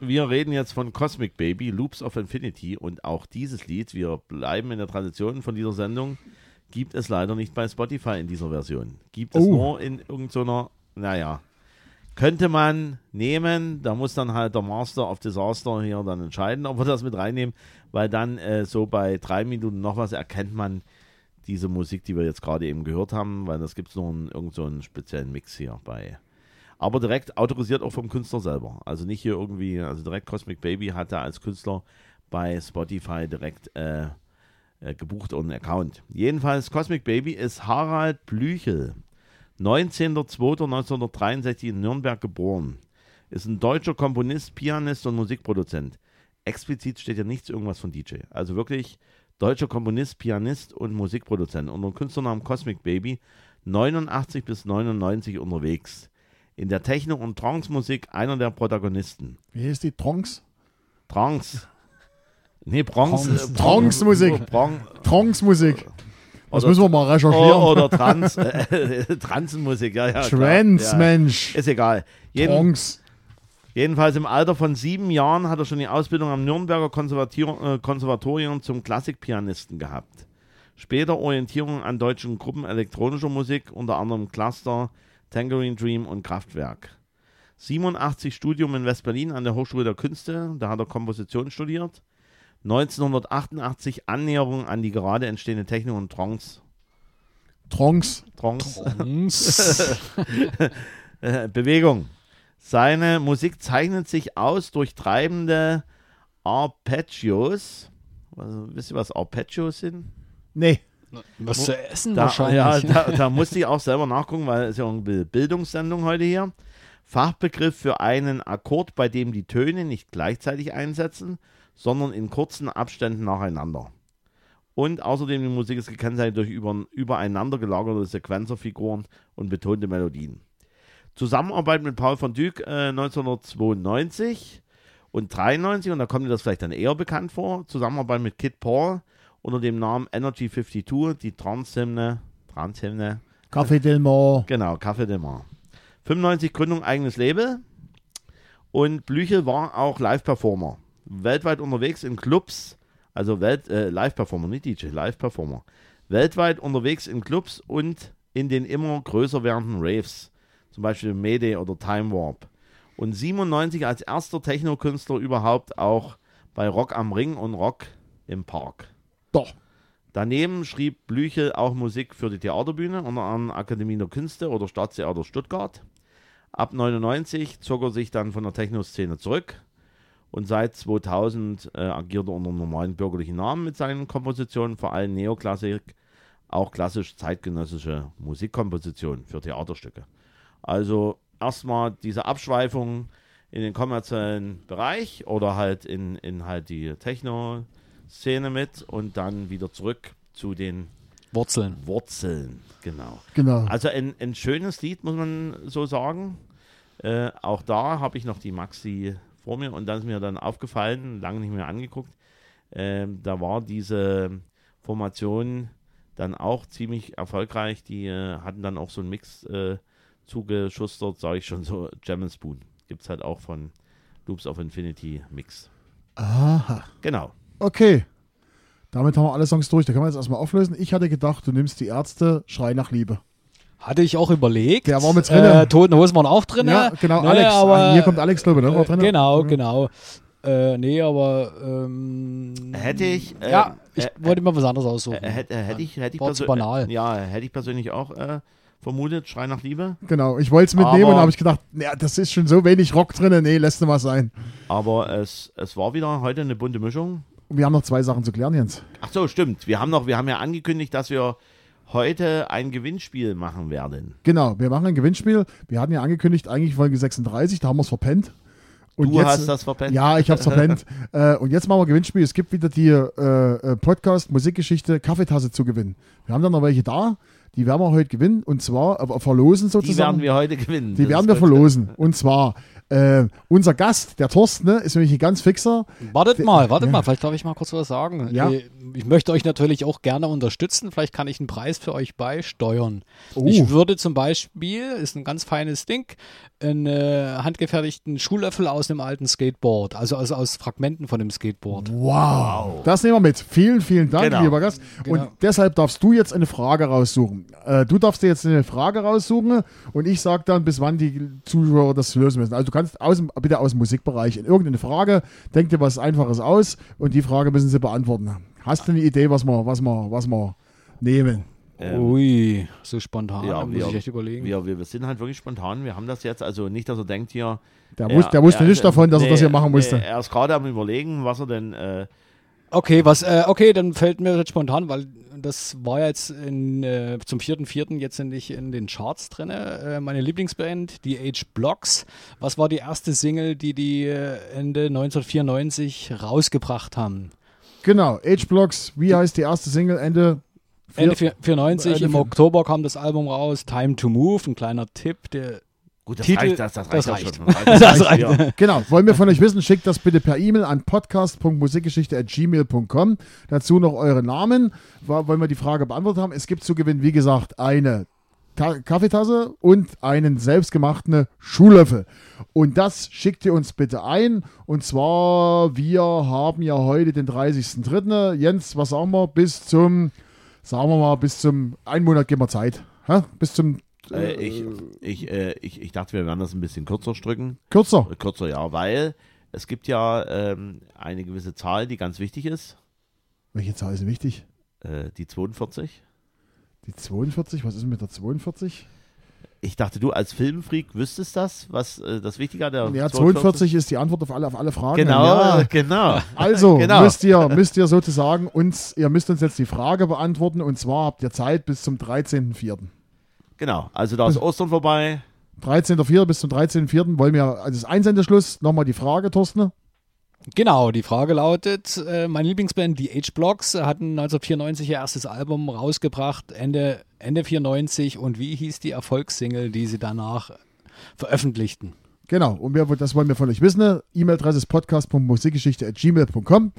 Wir reden jetzt von Cosmic Baby, Loops of Infinity und auch dieses Lied, wir bleiben in der Tradition von dieser Sendung, gibt es leider nicht bei Spotify in dieser Version. Gibt es Oh. nur in irgendeiner, naja, könnte man nehmen, da muss dann halt der Master of Disaster hier dann entscheiden, ob wir das mit reinnehmen, weil dann äh, so bei drei Minuten noch was erkennt man diese Musik, die wir jetzt gerade eben gehört haben, weil das gibt es nur in irgendeinen so einen speziellen Mix hier bei aber direkt autorisiert auch vom Künstler selber. Also nicht hier irgendwie, also direkt Cosmic Baby hat er als Künstler bei Spotify direkt äh, äh, gebucht und einen Account. Jedenfalls Cosmic Baby ist Harald Blüchel, 19.02.1963 in Nürnberg geboren. Ist ein deutscher Komponist, Pianist und Musikproduzent. Explizit steht ja nichts irgendwas von DJ. Also wirklich deutscher Komponist, Pianist und Musikproduzent. Unter dem Künstlernamen Cosmic Baby 89 bis 99 unterwegs in der Techno- und Trance-Musik einer der Protagonisten. Wie heißt die? Trance? Trance. Nee. Trance. Trance-Musik. Trance-Musik. Das müssen wir mal recherchieren. Oder, oder Trans, äh, Transenmusik, ja, ja. klar. Trans, ja. Mensch. Ist egal. Jeden, Trance. jedenfalls im Alter von sieben Jahren hat er schon die Ausbildung am Nürnberger äh, Konservatorium zum Klassikpianisten gehabt. Später Orientierung an deutschen Gruppen elektronischer Musik, unter anderem Cluster, Tangerine Dream und Kraftwerk. 87 Studium in West-Berlin an der Hochschule der Künste, da hat er Komposition studiert. 1988 Annäherung an die gerade entstehende Techno und Trance. Trance. Trance. Trance. Bewegung. Seine Musik zeichnet sich aus durch treibende Arpeggios. Also, wisst ihr, was Arpeggios sind? Nee. Was zu essen Da, ja, wahrscheinlich. da, da musste ich auch selber nachgucken, weil es ja eine Bi- Bildungssendung heute hier. Fachbegriff für einen Akkord, bei dem die Töne nicht gleichzeitig einsetzen, sondern in kurzen Abständen nacheinander. Und außerdem die Musik ist gekennzeichnet durch über, übereinander gelagerte Sequenzerfiguren und betonte Melodien. Zusammenarbeit mit Paul von Dyk äh, 1992 und 93, und da kommt mir das vielleicht dann eher bekannt vor, Zusammenarbeit mit Kid Paul unter dem Namen Energy 52, die Transhymne, Transhymne, Café Del Mar. genau, Café de Mar. 95 Gründung eigenes Label und Blüchel war auch Live-Performer. Weltweit unterwegs in Clubs, also Welt, äh, Live-Performer, nicht DJ, Live-Performer. Weltweit unterwegs in Clubs und in den immer größer werdenden Raves, zum Beispiel Mayday oder Time Warp. Und 97 als erster Techno-Künstler überhaupt auch bei Rock am Ring und Rock im Park. Doch. Daneben schrieb Blüchel auch Musik für die Theaterbühne, unter anderem Akademie der Künste oder Staatstheater Stuttgart. Ab 99 zog er sich dann von der Techno-Szene zurück und seit 2000 äh, agiert er unter normalen bürgerlichen Namen mit seinen Kompositionen, vor allem Neoklassik, auch klassisch zeitgenössische Musikkompositionen für Theaterstücke. Also erstmal diese Abschweifung in den kommerziellen Bereich oder halt in, in halt die Techno-Szene mit und dann wieder zurück zu den Wurzeln. Wurzeln. Genau. Genau. Also ein, ein schönes Lied, muss man so sagen. Äh, auch da habe ich noch die Maxi vor mir und dann ist mir dann aufgefallen, lange nicht mehr angeguckt, ähm, da war diese Formation dann auch ziemlich erfolgreich. Die äh, hatten dann auch so einen Mix äh, zugeschustert, sage ich schon so, Jam and Spoon. Gibt es halt auch von Loops of Infinity Mix. Aha. Genau. Okay. Damit haben wir alle Songs durch. Da kann man jetzt erstmal auflösen. Ich hatte gedacht, du nimmst die Ärzte, Schrei nach Liebe. Hatte ich auch überlegt. Der war mit drin. Äh, Toten Hosen waren auch drin. Ja, genau, ne, Alex. Aber, Ah, Hier kommt Alex, glaube ich, ne? War drin. Genau, Mhm. genau. Äh, nee, aber ähm, Hätte ich. äh, ja, ich äh, wollte mir was anderes aussuchen. Äh, hätte, hätte ich, hätte ich War zu banal. Ja, hätte ich persönlich auch äh, vermutet, Schrei nach Liebe. Genau. Ich wollte es mitnehmen Aber- und habe ich gedacht, ja, das ist schon so wenig Rock drin. Nee, lässt du mal sein. Aber es, es war wieder heute eine bunte Mischung. Und wir haben noch zwei Sachen zu klären, Jens. Ach so, stimmt. Wir haben noch, wir haben ja angekündigt, dass wir heute ein Gewinnspiel machen werden. Genau, wir machen ein Gewinnspiel. Wir hatten ja angekündigt, eigentlich Folge 36, da haben wir es verpennt. Und du jetzt, hast das verpennt. Ja, ich habe es verpennt. äh, und jetzt machen wir Gewinnspiel. Es gibt wieder die äh, äh, Podcast-Musikgeschichte Kaffeetasse zu gewinnen. Wir haben dann noch welche da, die werden wir heute gewinnen. Und zwar äh, verlosen Die sozusagen. werden wir heute gewinnen. Die Das werden wir verlosen. Und zwar, äh, unser Gast, der Thorsten, ne, ist nämlich ein ganz fixer. Wartet mal, wartet Ja. mal, vielleicht darf ich mal kurz was sagen. Ja. Äh, Ich möchte euch natürlich auch gerne unterstützen. Vielleicht kann ich einen Preis für euch beisteuern. Oh. Ich würde zum Beispiel, ist ein ganz feines Ding, einen äh, handgefertigten Schuhlöffel aus einem alten Skateboard, also aus, aus Fragmenten von dem Skateboard. Wow. Das nehmen wir mit. Vielen, vielen Dank, Genau. lieber Gast. Genau. Und deshalb darfst du jetzt eine Frage raussuchen. Äh, du darfst dir jetzt eine Frage raussuchen und ich sage dann, bis wann die Zuschauer das lösen müssen. Also du kannst aus, dem- bitte aus dem Musikbereich in irgendeine Frage, denk dir was Einfaches aus und die Frage müssen sie beantworten. Hast du eine Idee, was wir, was wir, was wir nehmen? Ähm, Ui, so spontan, ja, muss wir- ich echt überlegen. wir, wir, wir sind halt wirklich spontan. Wir haben das jetzt, also nicht, dass er denkt hier. Der, er- wus, der wusste er- nicht davon, dass er das hier machen musste. Nee, er ist gerade am überlegen, was er denn. Äh, Okay, was, äh, okay, dann fällt mir jetzt spontan, weil das war ja jetzt in, äh, zum 4.4. jetzt nicht in den Charts drin. Äh, meine Lieblingsband, die Age Blocks. Was war die erste Single, die die äh, Ende 1994 rausgebracht haben? Genau, H-Blocks, wie heißt die erste Single? Ende Ende vier- 94, Ende im Oktober kam das Album raus, Time to Move, ein kleiner Tipp, der Gut, das Titel- reicht, das, das reicht, das reicht. schon. Das reicht. Ja. Genau, wollen wir von euch wissen, schickt das bitte per E-Mail an podcast.musikgeschichte.gmail.com. Dazu noch eure Namen, wollen wir die Frage beantwortet haben. Es gibt zu gewinnen, wie gesagt, eine Ta Kaffeetasse und einen selbstgemachten Schuhlöffel. Und das schickt ihr uns bitte ein. Und zwar, wir haben ja heute den 30.03. Jens, was sagen wir? Bis zum, sagen wir mal, bis zum, einen Monat geben wir Zeit. Hä? Bis zum Äh, ich, ich, äh, ich, ich dachte, wir werden das ein bisschen kürzer stricken. kürzer. Äh, Kürzer, ja, weil es gibt ja ähm, eine gewisse Zahl, die ganz wichtig ist. Welche Zahl ist wichtig? Äh, die 42. Die 42, was ist mit der 42? Ich dachte, du als Filmfreak wüsstest das, was äh, das Wichtige an der Ja, 42 ist die Antwort auf alle, auf alle Fragen. Genau, Ja. genau. Also Genau. müsst, ihr, müsst ihr sozusagen uns, ihr müsst uns jetzt die Frage beantworten und zwar habt ihr Zeit bis zum 13.04. Genau, also da ist Ostern vorbei. 13.04. bis zum 13.04. wollen wir, also das Einsendeschluss, nochmal die Frage, Thorsten. Genau, die Frage lautet, äh, meine Lieblingsband, die H-Blocks, hatten 1994 ihr erstes Album rausgebracht, Ende, Ende 94 und wie hieß die Erfolgssingle, die sie danach veröffentlichten? Genau, und wir, das wollen wir von euch wissen. E-Mail-Adresse ist podcast.musikgeschichte.gmail.com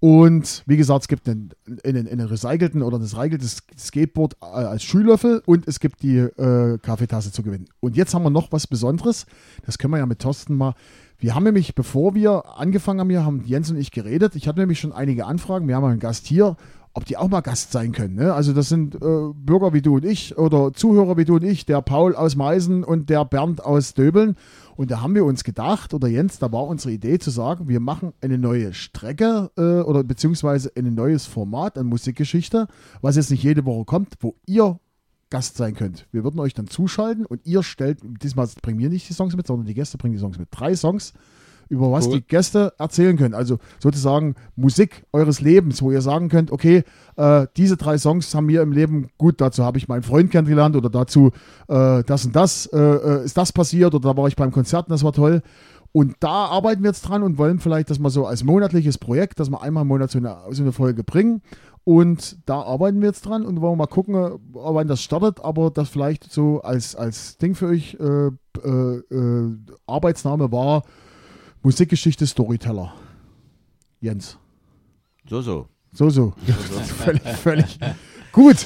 und wie gesagt, es gibt einen, einen, einen recycelten oder ein recyceltes Skateboard äh, als Schüllöffel und es gibt die äh, Kaffeetasse zu gewinnen. Und jetzt haben wir noch was Besonderes. Das können wir ja mit Thorsten mal. Wir haben nämlich, bevor wir angefangen haben, hier haben Jens und ich geredet. Ich hatte nämlich schon einige Anfragen. Wir haben einen Gast hier, ob die auch mal Gast sein können. Ne? Also das sind äh, Bürger wie du und ich oder Zuhörer wie du und ich, der Paul aus Meißen und der Bernd aus Döbeln. Und da haben wir uns gedacht, oder Jens, da war unsere Idee zu sagen, wir machen eine neue Strecke äh, oder beziehungsweise ein neues Format an Musikgeschichte, was jetzt nicht jede Woche kommt, wo ihr Gast sein könnt. Wir würden euch dann zuschalten und ihr stellt, diesmal bringen wir nicht die Songs mit, sondern die Gäste bringen die Songs mit. Drei Songs, über was Cool. die Gäste erzählen können. Also sozusagen Musik eures Lebens, wo ihr sagen könnt, okay, äh, diese drei Songs haben mir im Leben gut, dazu habe ich meinen Freund kennengelernt oder dazu äh, das und das, äh, äh, ist das passiert oder da war ich beim Konzert und das war toll. Und da arbeiten wir jetzt dran und wollen vielleicht das mal so als monatliches Projekt, dass wir einmal im Monat so eine, so eine Folge bringen. Und da arbeiten wir jetzt dran und wollen mal gucken, äh, wann das startet, aber das vielleicht so als, als Ding für euch äh, äh, äh, Arbeitsname war Musikgeschichte Storyteller. Jens. So, so. So, so. völlig, völlig. Gut.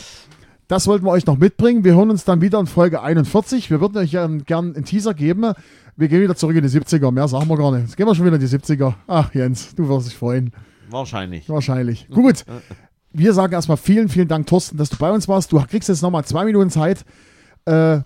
Das wollten wir euch noch mitbringen. Wir hören uns dann wieder in Folge 41. Wir würden euch gern, gern einen Teaser geben. Wir gehen wieder zurück in die 70er. Mehr sagen wir gar nicht. Jetzt gehen wir schon wieder in die 70er. Ach, Jens, du wirst dich freuen. Wahrscheinlich. Wahrscheinlich. Gut. Wir sagen erstmal vielen, vielen Dank, Thorsten, dass du bei uns warst. Du kriegst jetzt nochmal zwei Minuten Zeit. Äh,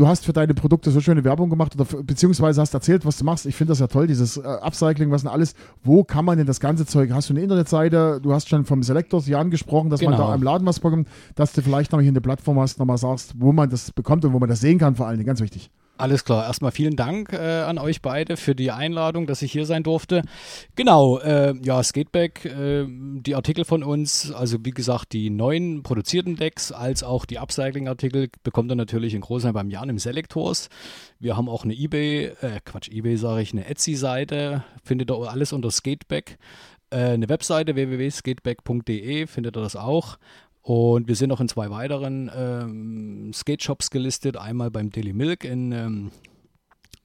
du hast für deine Produkte so schöne Werbung gemacht oder beziehungsweise hast erzählt, was du machst. Ich finde das ja toll, dieses äh, Upcycling, was denn alles. Wo kann man denn das ganze Zeug? Hast du eine Internetseite? Du hast schon vom Selectors hier angesprochen, dass man Genau. da im Laden was bekommt, dass du vielleicht noch hier eine Plattform hast, nochmal sagst, wo man das bekommt und wo man das sehen kann, vor allen Dingen. Ganz wichtig. Alles klar. Erstmal vielen Dank äh, an euch beide für die Einladung, dass ich hier sein durfte. Genau, äh, ja, Skateback, äh, die Artikel von uns, also wie gesagt, die neuen produzierten Decks als auch die Upcycling-Artikel bekommt ihr natürlich in Großheim beim Jan im Selektors. Wir haben auch eine Ebay, äh, Quatsch, Ebay sage ich, eine Etsy-Seite, findet ihr alles unter Skateback. Äh, eine Webseite www.skateback.de findet ihr das auch. Und wir sind noch in zwei weiteren ähm, Skate-Shops gelistet. Einmal beim Daily Milk in ähm,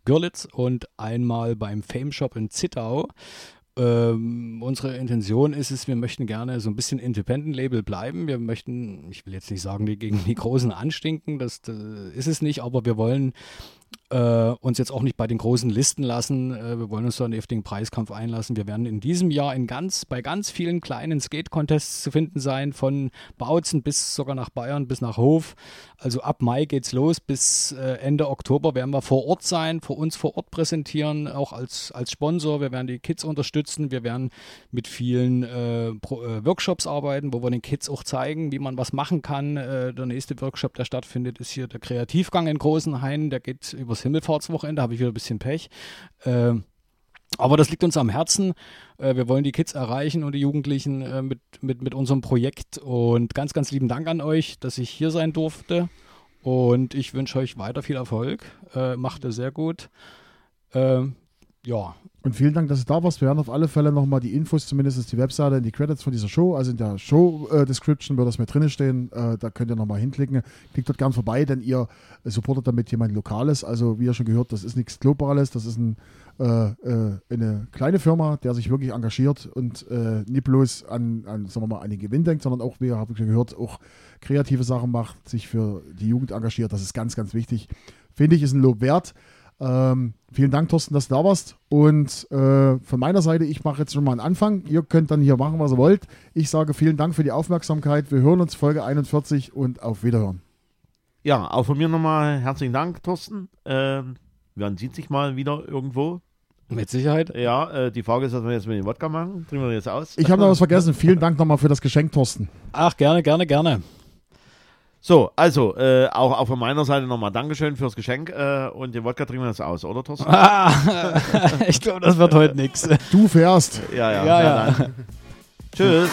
Görlitz und einmal beim Fame Shop in Zittau. Ähm, unsere Intention ist es, wir möchten gerne so ein bisschen Independent-Label bleiben. Wir möchten, ich will jetzt nicht sagen, die gegen die Großen anstinken, das, das ist es nicht, aber wir wollen äh, uns jetzt auch nicht bei den großen Listen lassen. Äh, wir wollen uns da auf den Preiskampf einlassen. Wir werden in diesem Jahr in ganz, bei ganz vielen kleinen Skate-Contests zu finden sein, von Bautzen bis sogar nach Bayern, bis nach Hof. Also ab Mai geht's los, bis äh, Ende Oktober werden wir vor Ort sein, vor uns vor Ort präsentieren, auch als, als Sponsor. Wir werden die Kids unterstützen. Wir werden mit vielen äh, äh, Workshops arbeiten, wo wir den Kids auch zeigen, wie man was machen kann. Äh, der nächste Workshop, der stattfindet, ist hier der Kreativgang in Großenhain. Der geht übers Himmelfahrtswochenende, habe ich wieder ein bisschen Pech. Äh, aber das liegt uns am Herzen. Äh, wir wollen die Kids erreichen und die Jugendlichen äh, mit, mit, mit unserem Projekt. Und ganz, ganz lieben Dank an euch, dass ich hier sein durfte. Und ich wünsche euch weiter viel Erfolg. Äh, macht es sehr gut. Ja, Und vielen Dank, dass du da warst. Wir werden auf alle Fälle nochmal die Infos, zumindest die Webseite, in die Credits von dieser Show, also in der Show-Description wird das mit drinne stehen. Äh, da könnt ihr nochmal hinklicken. Klickt dort gern vorbei, denn ihr äh, supportet damit jemand Lokales. Also, wie ihr schon gehört, das ist nichts Globales, das ist ein, äh, äh, eine kleine Firma, der sich wirklich engagiert und äh, nicht bloß an, an, sagen wir mal, an den Gewinn denkt, sondern auch, wie ihr habt gehört, auch kreative Sachen macht, sich für die Jugend engagiert. Das ist ganz, ganz wichtig. Finde ich, ist ein Lob wert. Ähm, vielen Dank, Thorsten, dass du da warst. Und äh, von meiner Seite, ich mache jetzt schon mal einen Anfang. Ihr könnt dann hier machen, was ihr wollt. Ich sage vielen Dank für die Aufmerksamkeit. Wir hören uns Folge 41 und auf Wiederhören. Ja, auch von mir nochmal herzlichen Dank, Thorsten. Ähm, man sieht sich mal wieder irgendwo. mit Sicherheit. Ja, äh, die Frage ist, was wir jetzt mit dem Wodka machen. Trinken wir jetzt aus? Ich habe noch was vergessen. Vielen Dank nochmal für das Geschenk, Thorsten. Ach, gerne, gerne, gerne. So, also, äh, auch, auch von meiner Seite nochmal Dankeschön fürs Geschenk äh, und den Wodka trinken wir jetzt aus, oder Thorsten? Ah, ich glaube, das wird heute nichts. Du fährst. Ja, ja. Ja, ja. Tschüss.